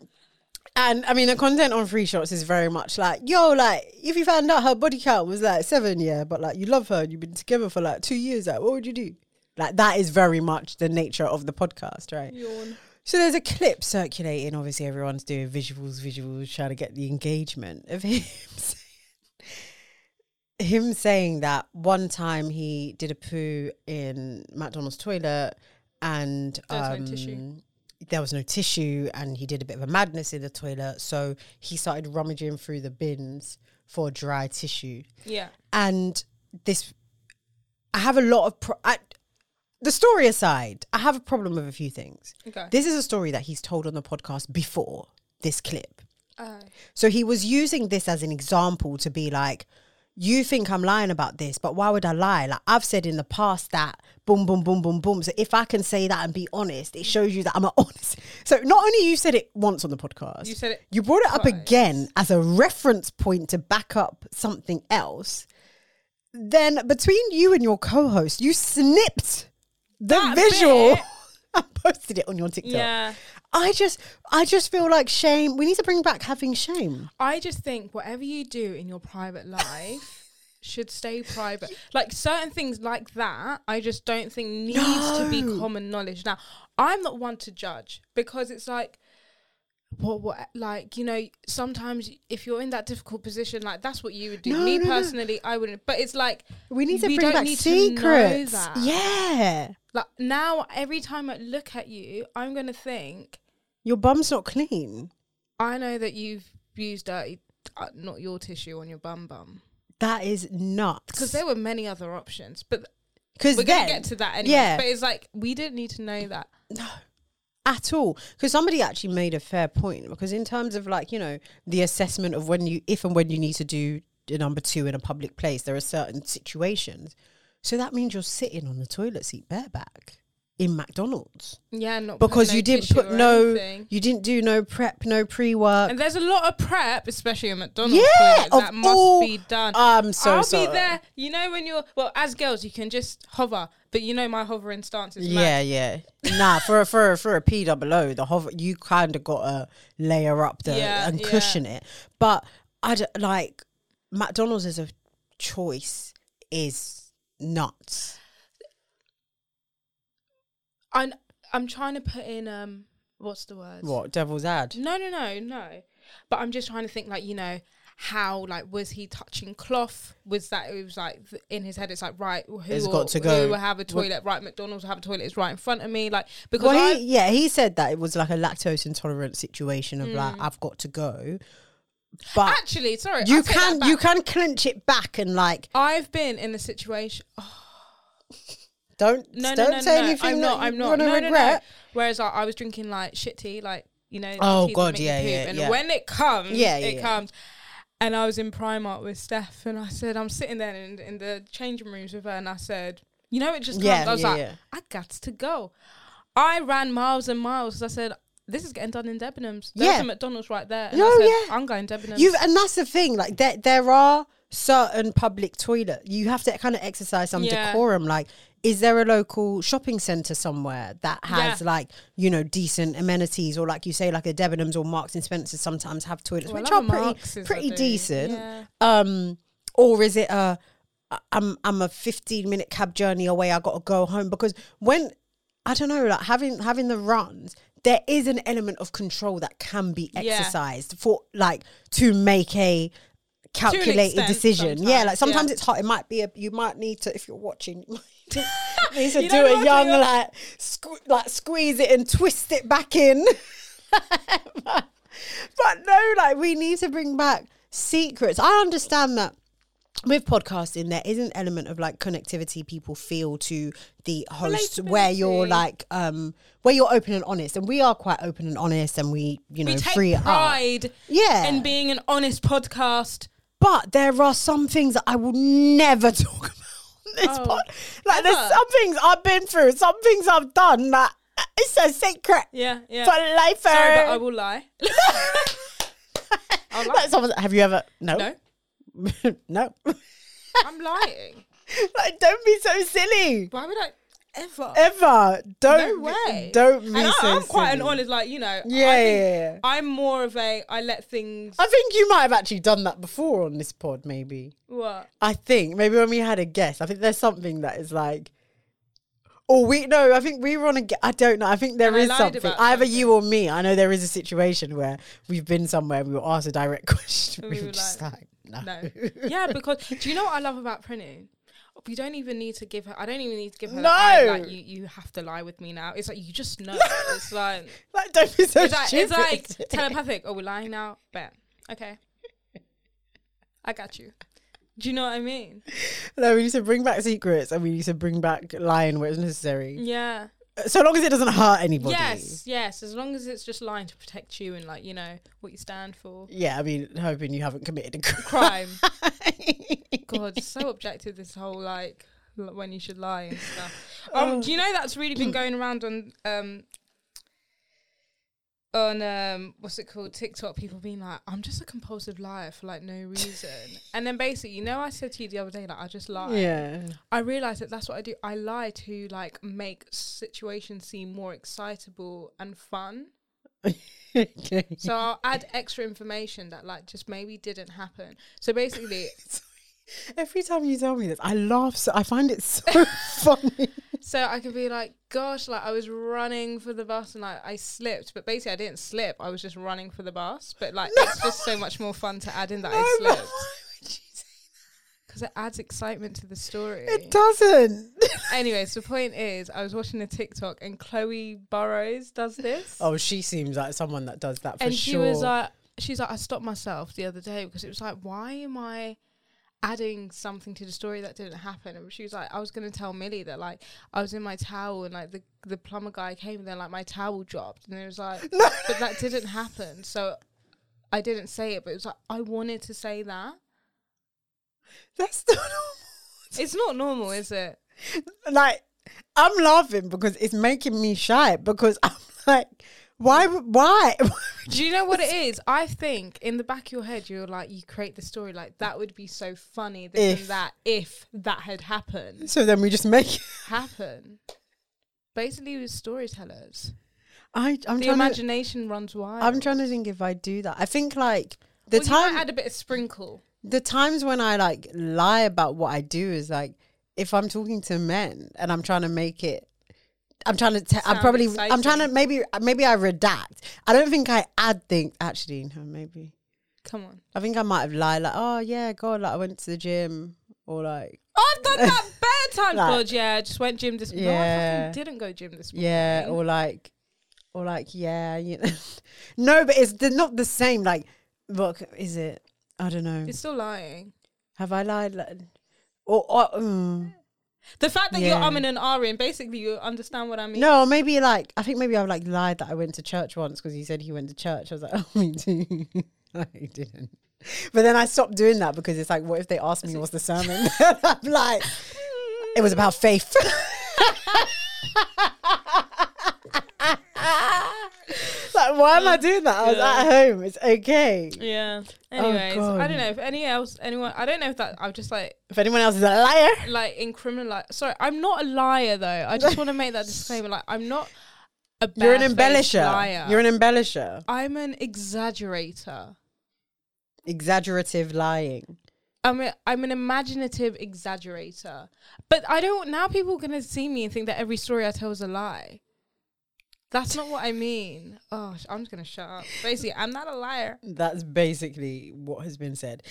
and I mean the content on Free Shots is very much like yo, like if you found out her body count was like seven, yeah, but like you love her, and you've been together for like two years, like what would you do? Like that is very much the nature of the podcast, right? Yawn. So there's a clip circulating. Obviously, everyone's doing visuals, visuals, trying to get the engagement of him. saying- Him saying that one time he did a poo in McDonald's toilet and There was no um, tissue. There was no tissue, and he did a bit of a madness in the toilet. So he started rummaging through the bins for dry tissue Yeah. and this i have a lot of pro- I, the story aside i have a problem with a few things Okay. this is a story that he's told on the podcast before this clip Oh. so he was using this as an example to be like you think i'm lying about this but why would i lie? Like i've said in the past that boom boom boom boom boom. So if i can say that and be honest it shows you that i'm an honest. So not only you said it once on the podcast You said it you brought it up again as a reference point to back up something else. Then between you and your co-host you snipped the That visual and posted it on your tiktok. Yeah. I just i just feel like shame. We need to bring back having shame. I just think whatever you do in your private life should stay private. Like certain things like that, I just don't think needs to be common knowledge. Now, I'm not one to judge because it's like what what like you know sometimes if you're in that difficult position like that's what you would do. No, me no, no. personally i wouldn't. But it's like we need to we bring don't back need to know secrets. yeah. Like now every time i look at you i'm gonna think your bum's not clean. I know that you've used dirty uh, not your tissue on your bum bum. That is nuts. Because there were many other options but because we're gonna get to that anyway yeah. but it's like we didn't need to know that. No. at all. Because somebody actually made a fair point because in terms of like you know the assessment of when you if and when you need to do a number two in a public place there are certain situations. So that means you're sitting on the toilet seat bareback in McDonald's Yeah, not because no you didn't put no, anything. you didn't do no prep, no pre work. And there's a lot of prep, especially at McDonald's. Yeah, that must all- be done. I'm so I'll sorry. be there. You know when you're well as girls, you can just hover, but you know my hovering stance is Yeah, mad. yeah. Nah, for a, for a, for a P double O, the hover you kind of got to layer up the Yeah, and yeah. cushion it. But I d- like McDonald's as a choice is nuts. I'm I'm trying to put in um what's the word? What devil's ad? No, no, no, no. But I'm just trying to think like you know how like was he touching cloth? Was that it was like th- in his head? It's like right, who It's will, got to go. Who will have a toilet? Right, McDonald's will have a toilet. It's right in front of me. Like because Well, he, yeah, he said that it was like a lactose intolerant situation of Mm. like I've got to go. But actually sorry, you I take that can you can clench it back and like I've been in the situation. don't No, don't no, no, say no, anything I'm not. I'm not. No, no, no. regret. Whereas I, I was drinking like shit tea, like you know. Oh, God, yeah, yeah, And yeah. when it comes, Yeah, yeah, it yeah. comes. And I was in Primark with Steph, and I said, I'm sitting there in, in the changing rooms with her, and I said, you know, it just comes. Yeah, I was like. I got to go. I ran miles and miles. I said, this is getting done in Debenhams. There's Yeah. a McDonald's right there. And No, I said, yeah. I'm going Debenhams. You've, and that's the thing. Like there, there are certain public toilet. You have to kind of exercise some Yeah. decorum. Like, is there a local shopping center somewhere that has Yeah. like you know decent amenities, or like you say, like a Debenhams or Marks and Spencers sometimes have toilets, Well, which are pretty pretty decent. Yeah. Um, or is it a I'm I'm a 15 minute cab journey away. I got to go home because when I don't know, like having having the runs, there is an element of control that can be Yeah. exercised for like to make a calculated decision. Yeah, like sometimes, sometimes yeah. it's hard. It might be a you might need to if you're watching. You might need to You do a young like sque- like squeeze it and twist it back in. but, but no, like we need to bring back secrets. I understand that with podcasting there is an element of like connectivity people feel to the host where you're like um where you're open and honest and we are quite open and honest and we you know we take free it up pride yeah in being an honest podcast. but there are some things that I will never talk about this Oh, pod. Like there's some things I've been through some things I've done that uh, it's a secret Yeah, yeah. for life Sorry, but I will lie. I'll lie. like someone, have you ever no No, no I'm lying. like don't be so silly Why would I ever? ever don't no way. don't be And I, I'm quite an honest, like you know. Yeah, I yeah, think yeah. I'm more of a. I let things. I think you might have actually done that before on this pod, maybe. What? I think maybe when we had a guest, I think there's something that is like, or we no, I think we were on a. I don't know. I think there And is something. Either something. you or me. I know there is a situation where we've been somewhere. and We were asked a direct question. We, We were were just like, no. No. yeah, because do you know what I love about printing? We don't even need to give her. I don't even need to give her. No. I, like you, you have to lie with me now. It's like you just know. it's like like, don't be so it's like, stupid. it's like telepathic. Oh, we're lying now. Bet. Okay. I got you. Do you know what I mean? no, we need to bring back secrets and we need to bring back lying where it's necessary. Yeah. So long as it doesn't hurt anybody. Yes. Yes. As long as it's just lying to protect you and like you know what you stand for. Yeah, I mean, hoping you haven't committed a crime. Crime. God, so objective. This whole like l- when you should lie and stuff. Um, do you know that's really been going around on um on um what's it called TikTok? People being like, I'm just a compulsive liar for like no reason. and then basically, you know, I said to you the other day, like I just lie. yeah. I realized that that's what I do. I lie to like make situations seem more excitable and fun. okay. So I'll add extra information that like just maybe didn't happen. So basically, Every time you tell me this, I laugh. So I find it so funny. So I could be like, gosh, like I was running for the bus and like I slipped, but basically I didn't slip. I was just running for the bus. But like it's just so much more fun to add in that I No, but slipped why would you say because it adds excitement to the story. It doesn't. Anyways, the point is, I was watching a TikTok and Chloe Burrows does this, oh, she seems like someone that does that for sure. and she was like, she's like, I stopped myself the other day because it was like, why am I? Adding something to the story that didn't happen. And she was like I was gonna tell Millie that like I was in my towel and like the the plumber guy came and then like my towel dropped. And it was like No. but that didn't happen. So I didn't say it but it was like I wanted to say that. That's not normal. it's not normal is it? Like I'm laughing because it's making me shy because I'm like, why? Why? Do you know what it is? I think in the back of your head, you're like, you create the story like that would be so funny this If. that if that had happened. so then we just make. Happen. Basically, we're storytellers. I I'm the trying to. imagination runs wild. I'm trying to think if I do that. I think like the Well, you time might add a bit of sprinkle. the times when I like lie about what I do is like if I'm talking to men and I'm trying to make it. I'm trying to. Te- I'm probably. I'm trying to maybe. Maybe I redact. I don't think I add things. Actually, no, maybe. Come on. I think I might have lied like, oh yeah, God, like I went to the gym or like, Oh, I've done that better times. Like- God, yeah, I just went gym this morning. No, I Yeah. didn't go gym this morning. yeah, or like, or like, yeah, you know. no, but it's they're not the same. Like, what is it? I don't know. You're still lying. have I lied? Like, or, or mm. The fact that Yeah. you're umming and ahhing, basically, you understand what I mean. no, maybe like I think maybe I've like lied that I went to church once because he said he went to church. I was like, oh, me too. I didn't. But then I stopped doing that because it's like, what if they ask me what's the sermon? I'm like, it was about faith. Why am I uh, doing that? I was Yeah. at home. It's okay. Yeah. Oh, Anyways, I Oh, God. don't know if any else, anyone, I don't know if that, I'm just like, If anyone else is a liar, like in criminal, sorry, I'm not a liar though. I just want to make that disclaimer. Like, I'm not a you're an barefaced embellisher. Liar. You're an embellisher. I'm an exaggerator. Exaggerative lying. I'm a, I'm an imaginative exaggerator. But I don't now people are gonna see me and think that every story I tell is a lie. That's not what I mean. Oh, I'm just gonna shut up. Basically, I'm not a liar. That's basically what has been said.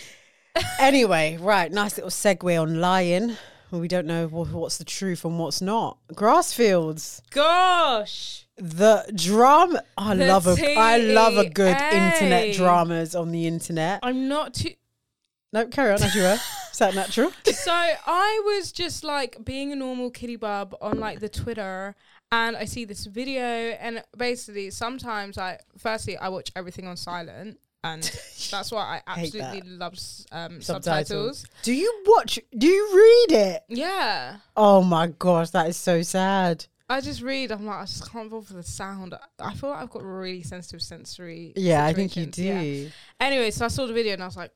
anyway, right, nice little segue on lying. We don't know what's the truth and what's not. Grassfields, Gosh. the drama. I The love a. I love a good internet dramas on the internet. I'm not too No, carry on as you were. Is that natural? so I was just like being a normal kitty bub on like the Twitter and I see this video and basically sometimes I firstly I watch everything on silent and that's why I absolutely that. love um, Subtitles. subtitles. Do you watch? Do you read it? Yeah. Oh my gosh, that is so sad. I just read. I'm like, I just can't bother for the sound. I feel like I've got really sensitive sensory. Yeah, I think you do. Yeah. Anyway, so I saw the video and I was like,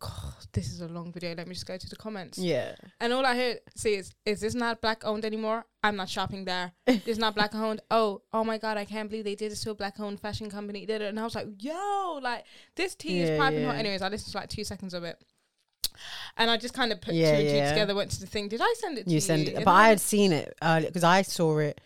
this is a long video. Let me just go to the comments. Yeah. And all I heard see is, is this not black owned anymore? I'm not shopping there. It's not black owned. Oh, oh my god, I can't believe they did this to a black owned fashion company. Did it? And I was like, yo, like this tea Yeah, is piping yeah. hot. Anyways, I listened to like two seconds of it. And I just kind of put Yeah, two and two together, went to the thing. Did I send it to you? You send it, but I had seen it earlier because I saw it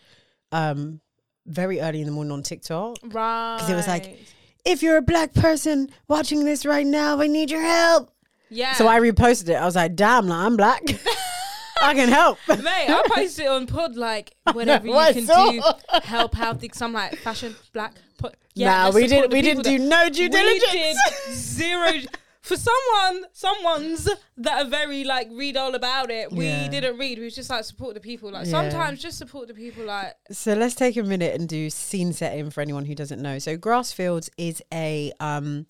um very early in the morning on TikTok. Right. Because it was like- If you're a black person watching this right now, I need your help. yeah. So I reposted it. I was like, damn, like, I'm black. I can help. Mate, I posted it on pod like whatever you can do, help out. the- Some like fashion black. Pod. Yeah, nah, we didn't. We didn't do no due We diligence. did zero. For someone, someone's that are very like read all about it. We Yeah. didn't read. We was just like support the people. Like Yeah. sometimes just support the people. Like So let's take a minute and do scene setting for anyone who doesn't know. So Grassfields is a um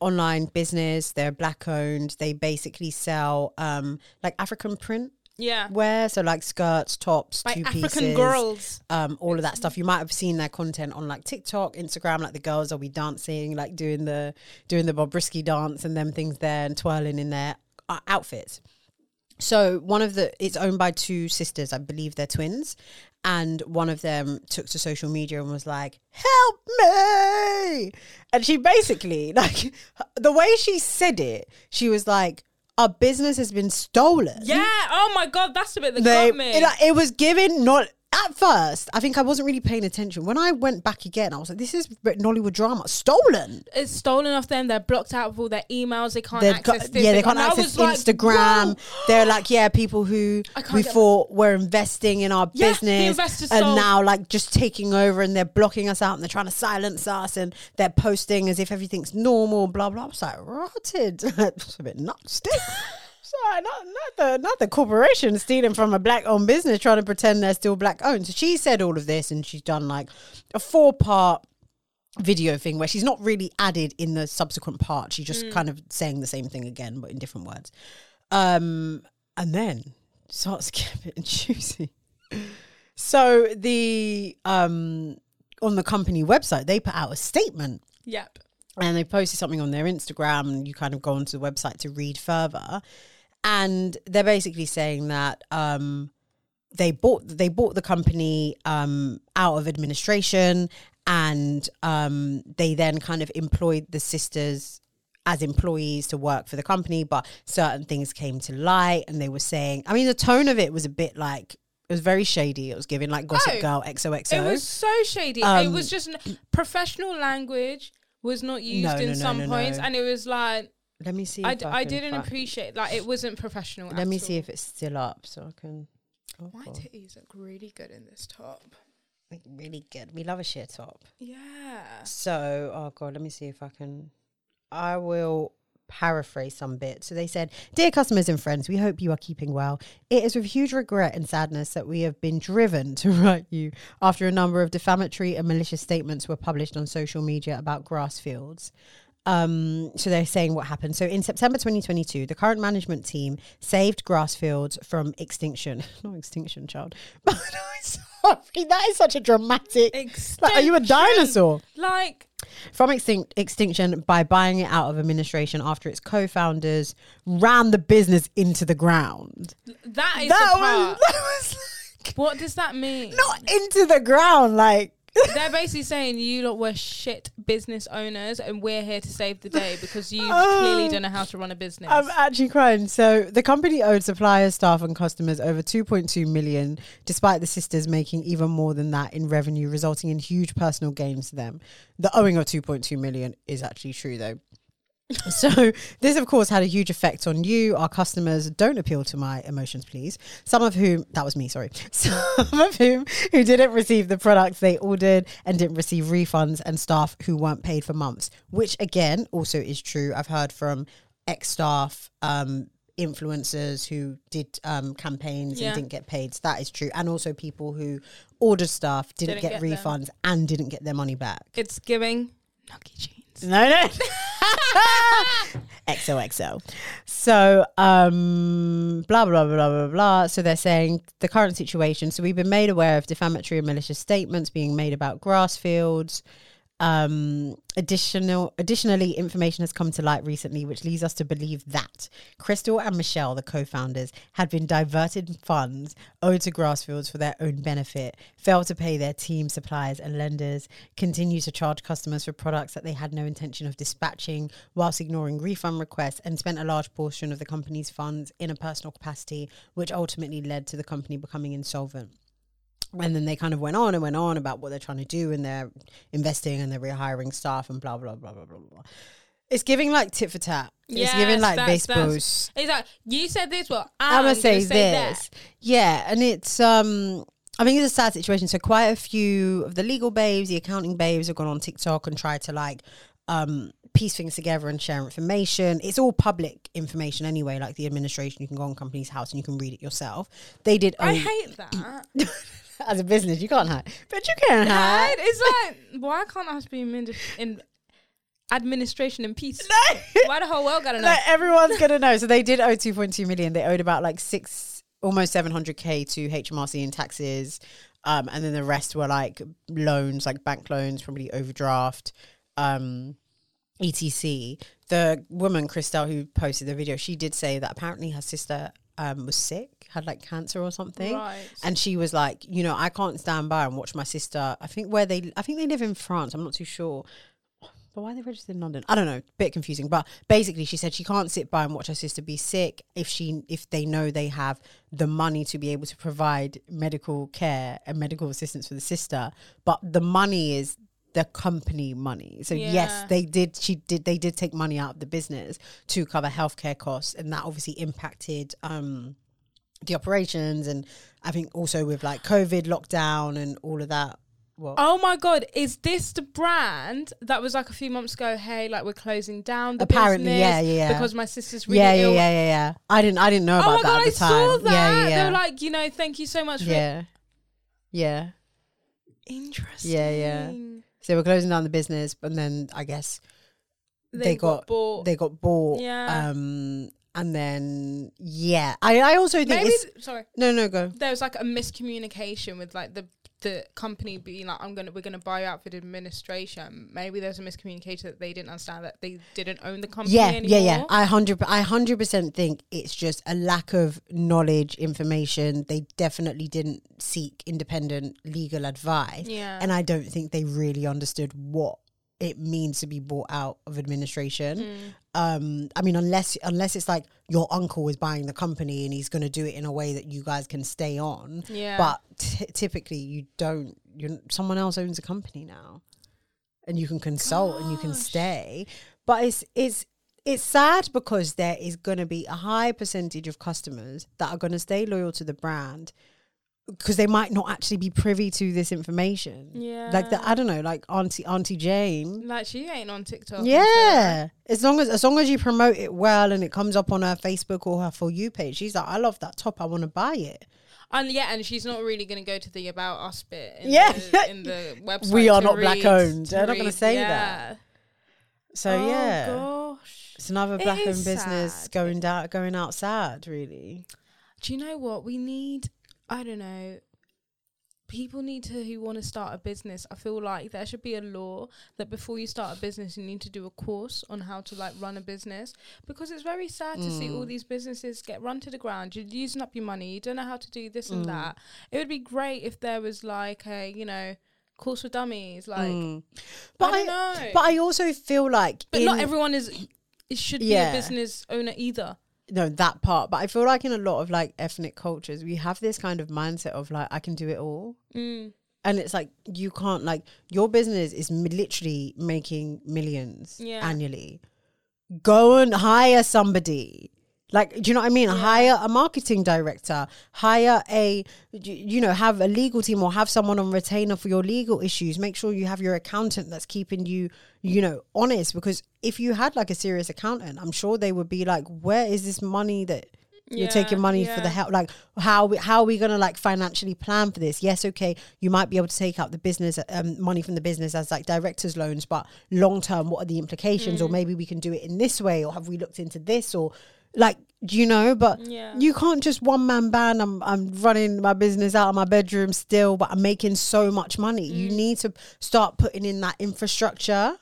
online business. They're black owned. They basically sell um like African print yeah, wear, so like skirts, tops, two African pieces, girls. um, all of that stuff. You might have seen their content on like TikTok, Instagram. Like the girls will be dancing, like doing the doing the Bobrisky dance and them things there, and twirling in their uh, outfits. So one of the it's owned by two sisters, I believe they're twins, and one of them took to social media and was like, "Help me!" And she basically like the way she said it, she was like, "Our business has been stolen." Yeah. Oh my god, that's the bit that they got me. it, it was given not at first i think i wasn't really paying attention when i went back again i was like this is nollywood drama stolen it's stolen off them. They're blocked out of all their emails. They can't They've access got, this. yeah they can't- access was like, instagram they're like yeah people who we thought were investing in our Yeah, business and sold. now like just taking over and they're blocking us out and they're trying to silence us and they're posting as if everything's normal blah blah i was like rotted it's a bit nuts Sorry, not, not the not the corporation stealing from a black owned business trying to pretend they're still black owned. So she said all of this and she's done like a four part video thing where she's not really added in the subsequent part. She's just kind of saying the same thing again but in different words. Um and then starts getting juicy. So the um on the company website, they put out a statement Yep. and they posted something on their Instagram and you kind of go onto the website to read further. And they're basically saying that um they bought they bought the company um out of administration and um they then kind of employed the sisters as employees to work for the company, but certain things came to light and they were saying I mean the tone of it was a bit like it was very shady. It was giving like Gossip Oh, Girl XOXO. It was so shady. it Um, was just n- professional language was not used No, in no, no, some points, and it was like Let me see. I, if d- I, I didn't find- appreciate like it wasn't professional. Let at me all. see if it's still up so I can. Oh, my God. titties look really good in this top. Like, really good. We love a sheer top. Yeah. So, oh god, let me see if I can. I will paraphrase some bits. So they said, "Dear customers and friends, we hope you are keeping well. It is with huge regret and sadness that we have been driven to write you after a number of defamatory and malicious statements were published on social media about Grassfields." Um, so they're saying what happened. So in September 2022, the current management team saved Grassfields from extinction. Not extinction, child. But I'm sorry, that is such a dramatic. Like, are you a dinosaur? Like From extinct, extinction by buying it out of administration after its co-founders ran the business into the ground. that is that the part. was, that was like, what does that mean? not into the ground, like. They're basically saying you lot were shit business owners, and we're here to save the day because you oh. clearly don't know how to run a business. I'm actually crying. So the company owed suppliers, staff, and customers over 2.2 million, despite the sisters making even more than that in revenue, resulting in huge personal gains to them. The owing of 2.2 million is actually true, though. so this of course had a huge effect on you our customers don't appeal to my emotions please some of whom that was me sorry some of whom who didn't receive the products they ordered and didn't receive refunds and staff who weren't paid for months which again also is true i've heard from ex-staff um influencers who did um campaigns Yeah. and didn't get paid so that is true and also people who ordered stuff didn't, Didn't get, get them. refunds and didn't get their money back it's giving Nucky jeans. no, no. XOXO. So, um, blah, blah, blah, blah, blah. So they're saying the current situation. So we've been made aware of defamatory and malicious statements being made about Grassfields. Um, additional, additionally, information has come to light recently, which leads us to believe that Crystal and Michelle, the co-founders, had been diverted funds owed to Grassfields for their own benefit, failed to pay their team, suppliers, and lenders, continue to charge customers for products that they had no intention of dispatching, whilst ignoring refund requests, and spent a large portion of the company's funds in a personal capacity, which ultimately led to the company becoming insolvent and then they kind of went on and went on about what they're trying to do and they're investing and they're rehiring staff and blah blah blah blah blah blah. It's giving like tit for tat. it's Yes, giving like that's- baseball. that's- It's like you said this. Well, I'm I'm gonna say, say this. Yeah, and it's um I think it's a sad situation. So quite a few of the legal babes, the accounting babes have gone on TikTok and tried to like um piece things together and share information. It's all public information anyway, like the administration, you can go on Companies House and you can read it yourself. They did I own- hate that. as a business, you can't hide. But you can hide. It's like why can't us be in, in administration and peace? Why the whole world gotta know? Everyone's gonna know. So they did owe 2.2 million. They owed about like six, almost 700k to HMRC in taxes, um, and then the rest were like loans, like bank loans, probably overdraft, um, etc. The woman Christelle who posted the video, she did say that apparently her sister um, was sick, had like cancer or something. Right. And she was like, you know, I can't stand by and watch my sister. I think where they, I think they live in France. I'm not too sure. But why are they registered in London? I don't know. Bit confusing. But basically, she said she can't sit by and watch her sister be sick if she if they know they have the money to be able to provide medical care and medical assistance for the sister. But the money is the company money. So Yeah. yes, they did. She did. They did take money out of the business to cover healthcare costs, and that obviously impacted. um the operations and I think also with like COVID lockdown and all of that. Well, Oh my god, is this the brand that was like a few months ago? Hey, like we're closing down the Apparently, business yeah, yeah, yeah. because my sister's really yeah, yeah, ill. yeah, yeah, yeah. I didn't, I didn't know Oh about my that god, at I the time. saw that. Yeah, They yeah, were like, you know, thank you so much for yeah, yeah. Interesting. Yeah, yeah. So we're closing down the business, and then I guess They, they, got, got, bought. they got bought. Yeah. Um, and then yeah, I I also think Maybe sorry. no no go. There was like a miscommunication with like the the company being like, I'm gonna we're gonna buy out for the administration. Maybe there's a miscommunication that they didn't understand that they didn't own the company Yeah, anymore. yeah, yeah. I hundred, I hundred percent think it's just a lack of knowledge, information. They definitely didn't seek independent legal advice, Yeah. and I don't think they really understood what it means to be bought out of administration. Mm. Um, I mean, unless unless it's like your uncle is buying the company and he's going to do it in a way that you guys can stay on. Yeah. But t- typically, you don't. You someone else owns a company now, and you can consult and you can stay. But it's it's it's sad because there is going to be a high percentage of customers that are going to stay loyal to the brand because they might not actually be privy to this information. Yeah. Like the I don't know, like Auntie Auntie Jane. like she ain't on TikTok. Yeah, as long as as long as you promote it well and it comes up on her Facebook or her for you page, she's like, I love that top, I want to buy it. And yeah, and she's not really going to go to the about us bit. In Yeah. the, in the website. We are to not black owned. to They're not gonna say yeah. that. So oh, yeah, gosh. it's another It black owned business sad. going down, going out sad. Really, Do you know what we need? I don't know. People need to who want to start a business. I feel like there should be a law that before you start a business, you need to do a course on how to like run a business because it's very sad to see Mm. all these businesses get run to the ground. You're using up your money. You don't know how to do this Mm. and that. It would be great if there was like a you know course for dummies. Like, Mm. but I I, don't know. but I also feel like, but in- not everyone is. It should Yeah. be a business owner either. No that part. But I feel like in a lot of like ethnic cultures, we have this kind of mindset of like, I can do it all. Mm. and it's like you can't like your business is literally making millions Yeah. annually go and hire somebody like do you know what i mean? Yeah. hire a marketing director. Hire a you know have a legal team or have someone on retainer for your legal issues. Make sure you have your accountant that's keeping you you know honest. Because if you had like a serious accountant i'm sure they would be like where is this money that you're taking Yeah, money for the help like how we, how are we going to like financially plan for this? Yes okay you might be able to take out the business um, money from the business as like directors loans but long term what are the implications? Mm. or maybe we can do it in this way or have we looked into this or like do you know but Yeah. you can't just one man band I'm I'm running my business out of my bedroom still but I'm making so much money you Mm. need to start putting in that infrastructure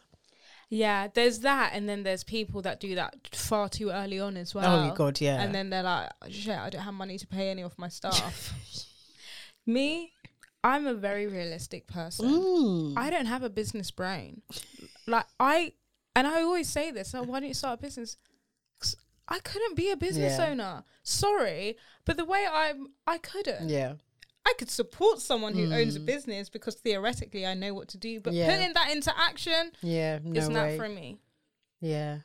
Yeah, there's that, and then there's people that do that far too early on as well. oh god yeah And then they're like, "Shit, I don't have money to pay any of my staff." Me, I'm a very realistic person. Mm. I don't have a business brain. Like I, and I always say this. So why don't you start a business? I couldn't be a business Yeah. owner. Sorry, but the way I'm, I couldn't. yeah I could support someone who owns a Mm. business because theoretically I know what to do. But Yeah. putting that into action yeah no is not way. for me. Yeah.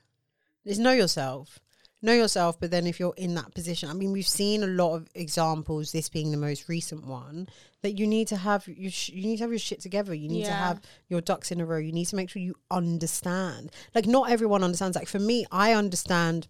It's know yourself. Know yourself, but then if you're in that position, I mean, we've seen a lot of examples, this being the most recent one, that you need to have you, sh- you need to have your shit together. You need to have your ducks in a row. You need to make sure you understand. Like not everyone understands. Like for me, I understand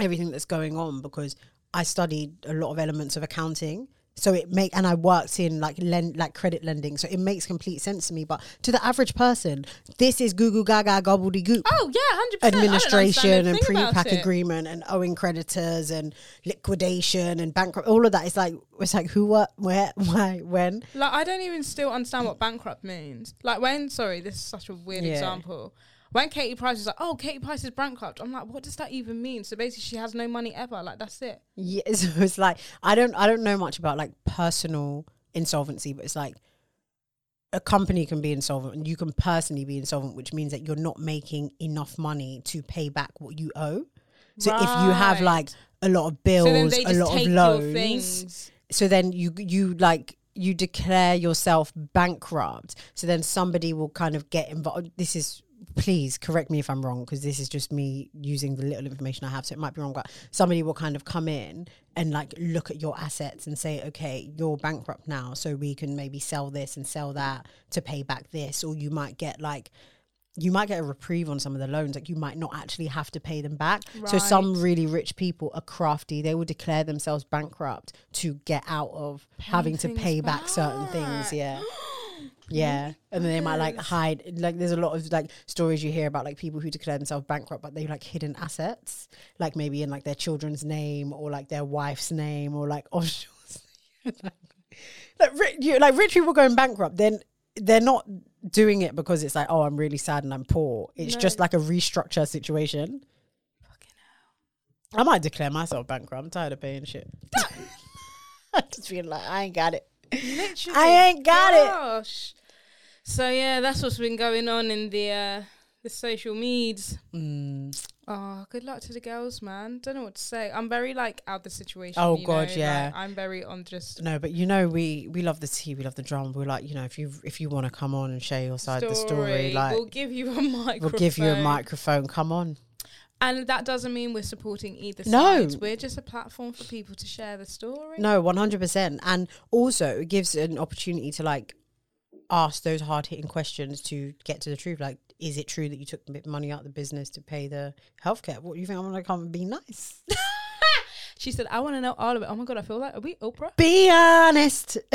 everything that's going on because I studied a lot of elements of accounting. So it make and I worked in like lend like credit lending, so it makes complete sense to me. But to the average person, this is goo goo gaga gobbledygook Oh yeah, hundred percent. administration and pre-pack agreement and owing creditors and liquidation and bankrupt all of that it's like it's like who what where why when Like I don't even still understand what bankrupt means. Like when, sorry, this is such a weird Yeah. example. When Katie Price is like, "Oh, Katie Price is bankrupt," I'm like, "What does that even mean?" So basically, she has no money ever. Like that's it. yeah so it's like i don't i don't know much about like personal insolvency but it's like a company can be insolvent and you can personally be insolvent which means that you're not making enough money to pay back what you owe so if you have like a lot of bills so a lot of loans so then you you like you declare yourself bankrupt so then somebody will kind of get involved this is please correct me if i'm wrong because this is just me using the little information i have so it might be wrong but somebody will kind of come in and like look at your assets and say okay you're bankrupt now so we can maybe sell this and sell that to pay back this or you might get like you might get a reprieve on some of the loans like you might not actually have to pay them back. So some really rich people are crafty. They will declare themselves bankrupt to get out of having to pay back certain things yeah Yeah, mm. and then they might like hide. Like, there's a lot of like stories you hear about like people who declare themselves bankrupt, but they like hidden assets, like maybe in like their children's name or like their wife's name or like offshore. like, ri- you, like rich people going bankrupt, then they're not doing it because it's like, oh, I'm really sad and I'm poor. It's just like a restructure situation. Fucking hell. I might declare myself bankrupt. I'm tired of paying shit. I just feel like I ain't got it. Literally. I ain't got it. So yeah, that's what's been going on in the uh, the social meds. Mm. Oh, good luck to the girls, man. Don't know what to say. I'm very like out the situation. Oh, you God, know, yeah. like, I'm very on just No, but you know we we love the tea, we love the drama. We're like, you know, if you if you want to come on and share your side of the story, like we'll give you a microphone. we'll give you a microphone. Come on. And that doesn't mean we're supporting either No. side. We're just a platform for people to share the story. No, one hundred percent. And also it gives an opportunity to like ask those hard hitting questions to get to the truth. Like, is it true that you took a bit of money out of the business to pay the healthcare? What do you think I'm gonna come and be nice? She said, I want to know all of it. Oh my God, I feel like, are we Oprah? Be honest.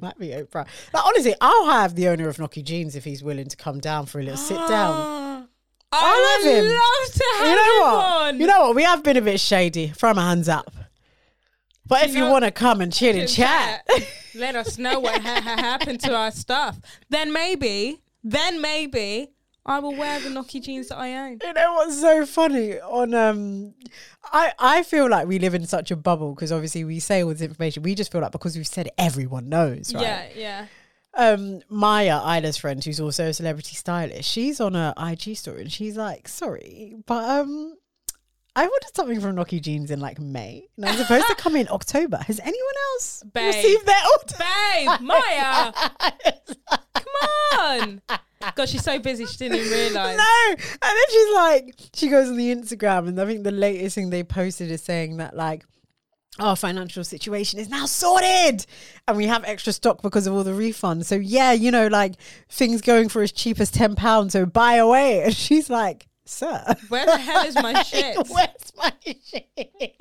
Might be Oprah. Like honestly, I'll have the owner of Nocky Jeans if he's willing to come down for a little sit down. I, I love him. love to have you know him what? on. You know what? We have been a bit shady. Throw my hands up. But if you want to come and chill and chat, Let us know what ha- ha- happened to our stuff. Then maybe, then maybe I will wear the Noki jeans that I own. you know what's so funny? On um, I I feel like we live in such a bubble because obviously we say all this information. We just feel like because we've said it, everyone knows, right? Yeah, yeah. um Maya Isla's friend who's also a celebrity stylist she's on a IG story and she's like sorry but um I ordered something from Nocky Jeans in like May and I'm supposed to come in October has anyone else Babe. received their order Babe, Maya, come on. God, she's so busy she didn't even realise. no and then she's like she goes on the Instagram and I think the latest thing they posted is saying that like our financial situation is now sorted and we have extra stock because of all the refunds. So yeah, you know, like things going for as cheap as ten pounds, so buy away. And she's like, Sir, Where the hell is my shit? where's my shit?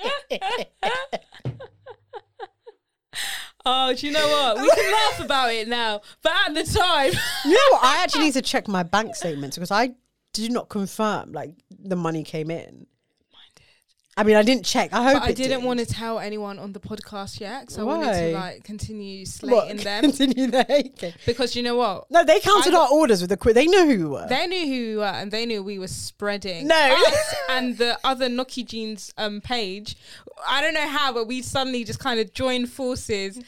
Oh, do you know what? We can laugh about it now, but at the time, you know what? I actually need to check my bank statements because I did not confirm like the money came in. I mean, I didn't check. I hope but I didn't did. want to tell anyone on the podcast yet, because I wanted to like continue What, slating them. Continue the hating. Because you know what? No, they counted our orders with the quick. They knew who we were. They knew who we were, and they knew we were spreading. No. and the other Noki Jeans um page. I don't know how, but we suddenly just kind of joined forces.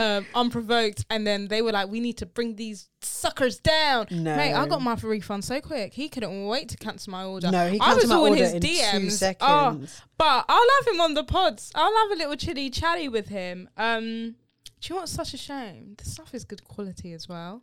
Um, unprovoked, and then they were like, "We need to bring these suckers down." No. Mate, I got my refund so quick. He couldn't wait to cancel my order. No, he I was all in his in DMs. Oh, but I'll have him on the pods. I'll have a little chitty chatty with him. Um, do you know what's such a shame? The stuff is good quality as well.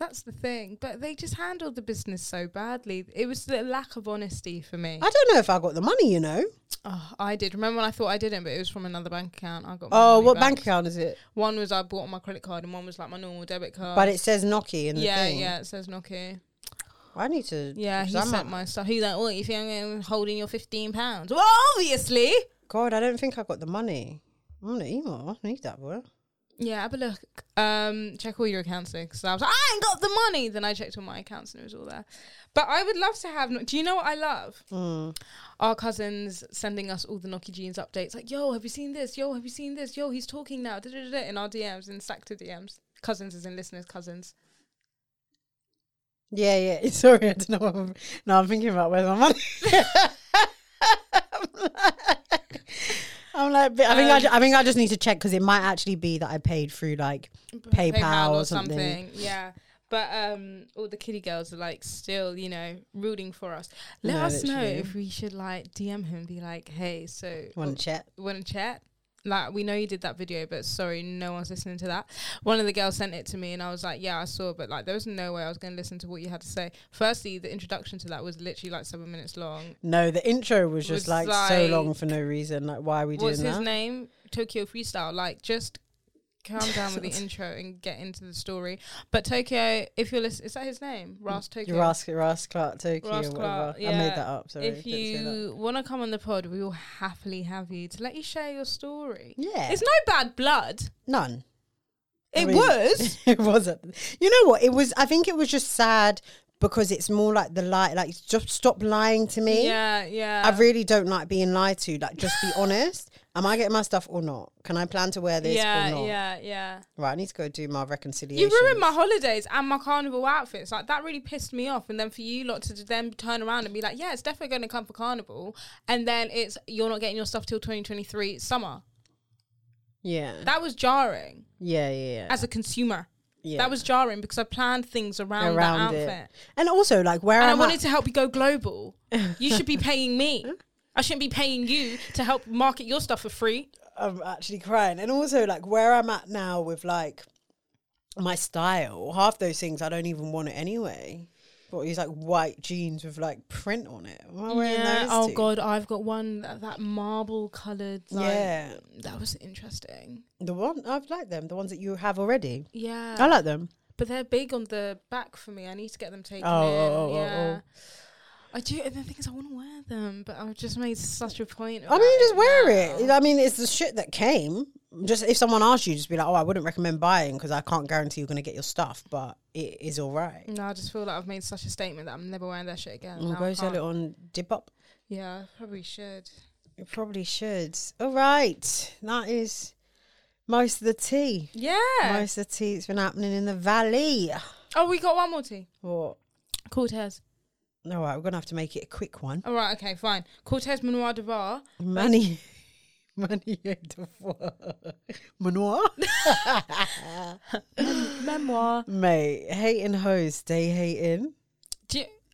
That's the thing. But they just handled the business so badly. It was the lack of honesty for me. I don't know if I got the money. You know. Oh, I did. Remember when I thought I didn't, but it was from another bank account. I got. my Oh, what back. bank account is it? One was I bought on my credit card, and one was like my normal debit card. But it says Noki in the yeah, thing. yeah, yeah, it says Nokia. I need to. Yeah, he I'm sent my stuff. He's like, oh, "What you think I'm holding your fifteen pounds?" Well, obviously. God, I don't think I got the money. I'm gonna email. I need that, boy. Yeah, have a look. Um, check all your accounts because I was like, I ain't got the money. Then I checked all my accounts and it was all there. But I would love to have. Do you know what I love? Mm. Our cousins sending us all the Noki Jeans updates. Like, yo, have you seen this? Yo, have you seen this? Yo, he's talking now. Da-da-da-da, In our DMs, in Sactor DMs. Cousins is in listeners, cousins. Yeah, yeah. Sorry, I don't know. What I'm, no, I'm thinking about where's my money. I'm like, I think I, Um, ju- I think I just need to check because it might actually be that I paid through like PayPal or something. Yeah. But um, all the kitty girls are like still, you know, rooting for us. Let No, us know literally. if we should like DM him and be like, hey, so want to chat. want to chat? Like, we know you did that video, but sorry, no one's listening to that. One of the girls sent it to me, and I was like, yeah, I saw, but like, there was no way I was going to listen to what you had to say. Firstly, the introduction to that was literally like seven minutes long. No, the intro was just Was like, so long for no reason. Like, why are we doing that? What's doing his that? name? Tokyo Freestyle. Like, just calm down with the intro and get into the story. But Tokyo, if you're listening, is that his name? Mm. Ras Tokyo. Ras, Ras Clark Tokyo Ras. Clark, I made that up. Sorry. if didn't say that. you want to come on the pod, we will happily have you to let you share your story. yeah, It's no bad blood. none. It mean- was. it wasn't. You know what? It was. I think it was just sad because it's more like the lie. Like, just stop lying to me. Yeah, yeah. I really don't like being lied to. Like, just be honest. Am I getting my stuff or not? Can I plan to wear this yeah, or not? yeah, yeah. Right, I need to go do my reconciliation. You ruined my holidays and my carnival outfits. Like that really pissed me off. And then for you lot to then turn around and be like, "Yeah, it's definitely going to come for carnival," and then it's you're not getting your stuff till 2023 summer. Yeah. That was jarring yeah, yeah, yeah. as a consumer. yeah. That was jarring because I planned things around, Around that it. outfit, And also, like, where and I wanted to help you go global. you should be paying me. I shouldn't be paying you to help market your stuff for free. I'm actually crying. And also, like, where I'm at now with like my style, half those things I don't even want it anyway. But these like white jeans with like print on it. Am I wearing those? Oh two? god, I've got one that, that marble coloured. Like, Yeah. that was interesting. The one I've liked them, the ones that you have already. Yeah, I like them. but they're big on the back for me. I need to get them taken Oh, oh in. oh, oh, oh, yeah. I do. And the thing is, I want to wear them, but I've just made such a point. I mean, just wear now. it. I mean, it's the shit that came. Just if someone asks you, just be like, "Oh, I wouldn't recommend buying because I can't guarantee you're going to get your stuff, but it is all right." No, I just feel like I've made such a statement that I'm never wearing that shit again. I go sell it on Depop. Yeah, probably should. You probably should. All right, that is most of the tea. Yeah. Most of the tea that's been happening in the valley. Oh, we got one more tea. What? Corteiz. All right, we're gonna have to make it a quick one. All right. Okay. Fine. Corteiz Manière De Voir. Money, money de foie. Manoir, Memoir. mate. Hating hoes, stay hating.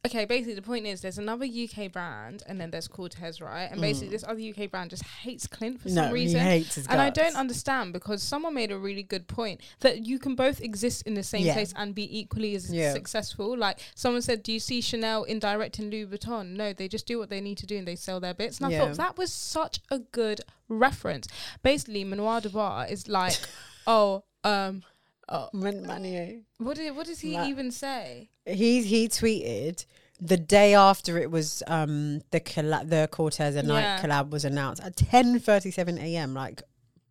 Okay, basically the point is there's another UK brand and then there's Corteiz, right? And basically this other UK brand just hates Clint for Mm. No, some reason. he hates his and I don't understand because someone made a really good point that you can both exist in the same Yeah. place and be equally as Yeah. successful. Like someone said, Do you see Chanel in directing Louis Vuitton? No, they just do what they need to do and they sell their bits. And I thought that was such a good reference. Basically, Manière De Voir is like, oh, um, oh, Man- Manier. what did what does he even say? He he tweeted the day after it was um the collab, the Corteiz and Yeah. Nike collab was announced at ten thirty seven a.m. Like,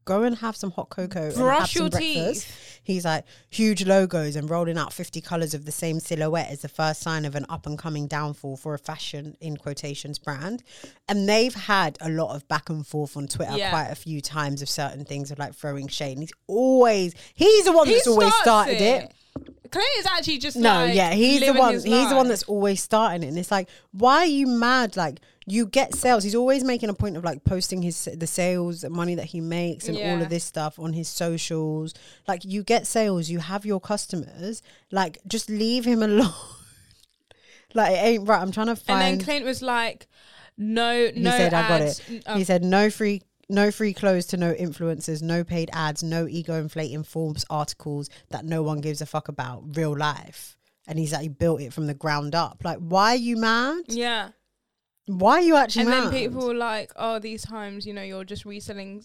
go and have some hot cocoa. and have Brush your breakfast. teeth. He's like huge logos and rolling out fifty colors of the same silhouette is the first sign of an up and coming downfall for a fashion in quotations brand. And they've had a lot of back and forth on Twitter Yeah. quite a few times of certain things of like throwing shade. And he's always he's the one He that's always started it. Clint is actually just No, like yeah, he's the one. He's the one that's always starting it, and it's like, why are you mad? Like, you get sales. He's always making a point of like posting his the sales, the money that he makes, and all of this stuff on his socials. Like, you get sales. You have your customers. Like, just leave him alone. like, it ain't right. I'm trying to find. And then Clint was like, "No, he no." He said, "I got it." He said, "No free." No free clothes to no influencers, no paid ads, no ego inflating Forbes articles that no one gives a fuck about. Real life. And he's like, he built it from the ground up. Like, why are you mad? yeah. Why are you actually And mad? then people were like, "Oh, these times, you know, you're just reselling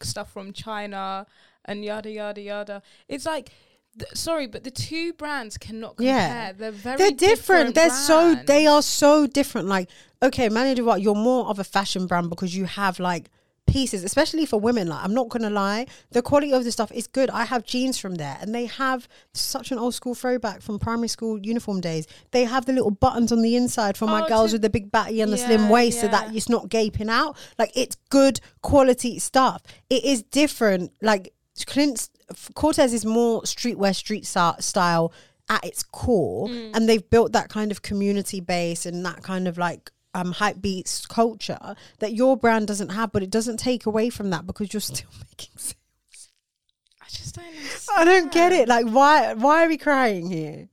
stuff from China and yada yada yada." It's like, th- sorry, but the two brands cannot compare. Yeah. They're very they're different. They're so brands. they are so different. Like, okay, Manny what you're more of a fashion brand because you have like pieces, especially for women. Like, I'm not gonna lie, the quality of the stuff is good. I have jeans from there, and they have such an old school throwback from primary school uniform days. They have the little buttons on the inside for my Oh, girls to- with the big batty and the slim Yeah, waist, so that it's not gaping out. Like, it's good quality stuff. It is different. Like Clint's Corteiz is more streetwear, street style at its core, Mm. and they've built that kind of community base and that kind of like um hype beats culture that your brand doesn't have, but it doesn't take away from that because you're still making sales. I just don't. I don't get it. Like, why? Why are we crying here?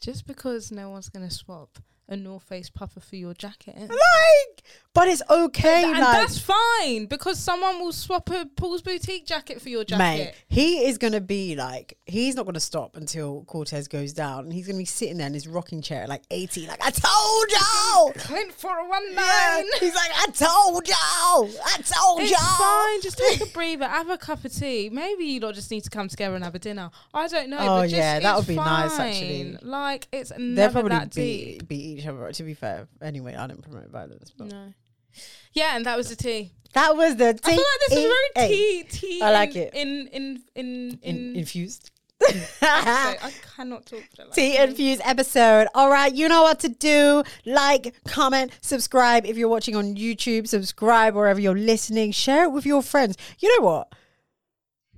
Just because no one's gonna swap a North Face puffer for your jacket. Like, but it's okay. and like, that's fine because someone will swap a Paul's boutique jacket for your jacket. Mate, he is gonna be like he's not gonna stop until Corteiz goes down, and he's gonna be sitting there in his rocking chair at like eighty, like I told y'all. Clint for a one Yeah. He's like, I told y'all, I told It's y'all. fine. Just take a breather. Have a cup of tea. Maybe you lot just need to come together and have a dinner. I don't know. Oh, but just, yeah, that would be nice, actually. Like it's They'll never probably that be, be each other. To be fair, anyway, I don't promote violence, but No. Yeah, and that was the tea. That was the T. I feel like this is very tea, tea. Eh. I like in, it. In in in in. In- infused. I cannot talk like Tea infused episode. All right, you know what to do. Like, comment, subscribe if you're watching on YouTube. Subscribe wherever you're listening. Share it with your friends. You know what?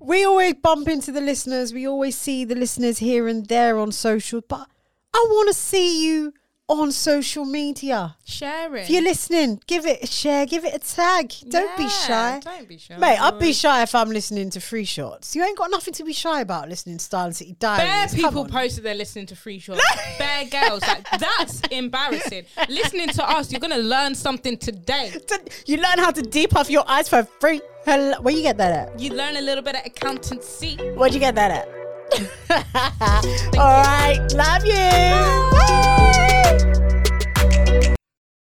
We always bump into the listeners. We always see the listeners here and there on social, but I want to see you on social media. Share it. If you're listening, give it a share, give it a tag. Don't be shy. Don't be shy. Mate, I'd be shy if I'm listening to free shots. You ain't got nothing to be shy about listening to Style City Bare Diaries. Come people posted they're listening to free shots. Bare girls. Like that's embarrassing. Listening to us, you're gonna learn something today. You learn how to deep depuff your eyes for free. Hello. Where you get that at? You learn a little bit of accountancy. Where'd you get that at? All right. Love you. Bye.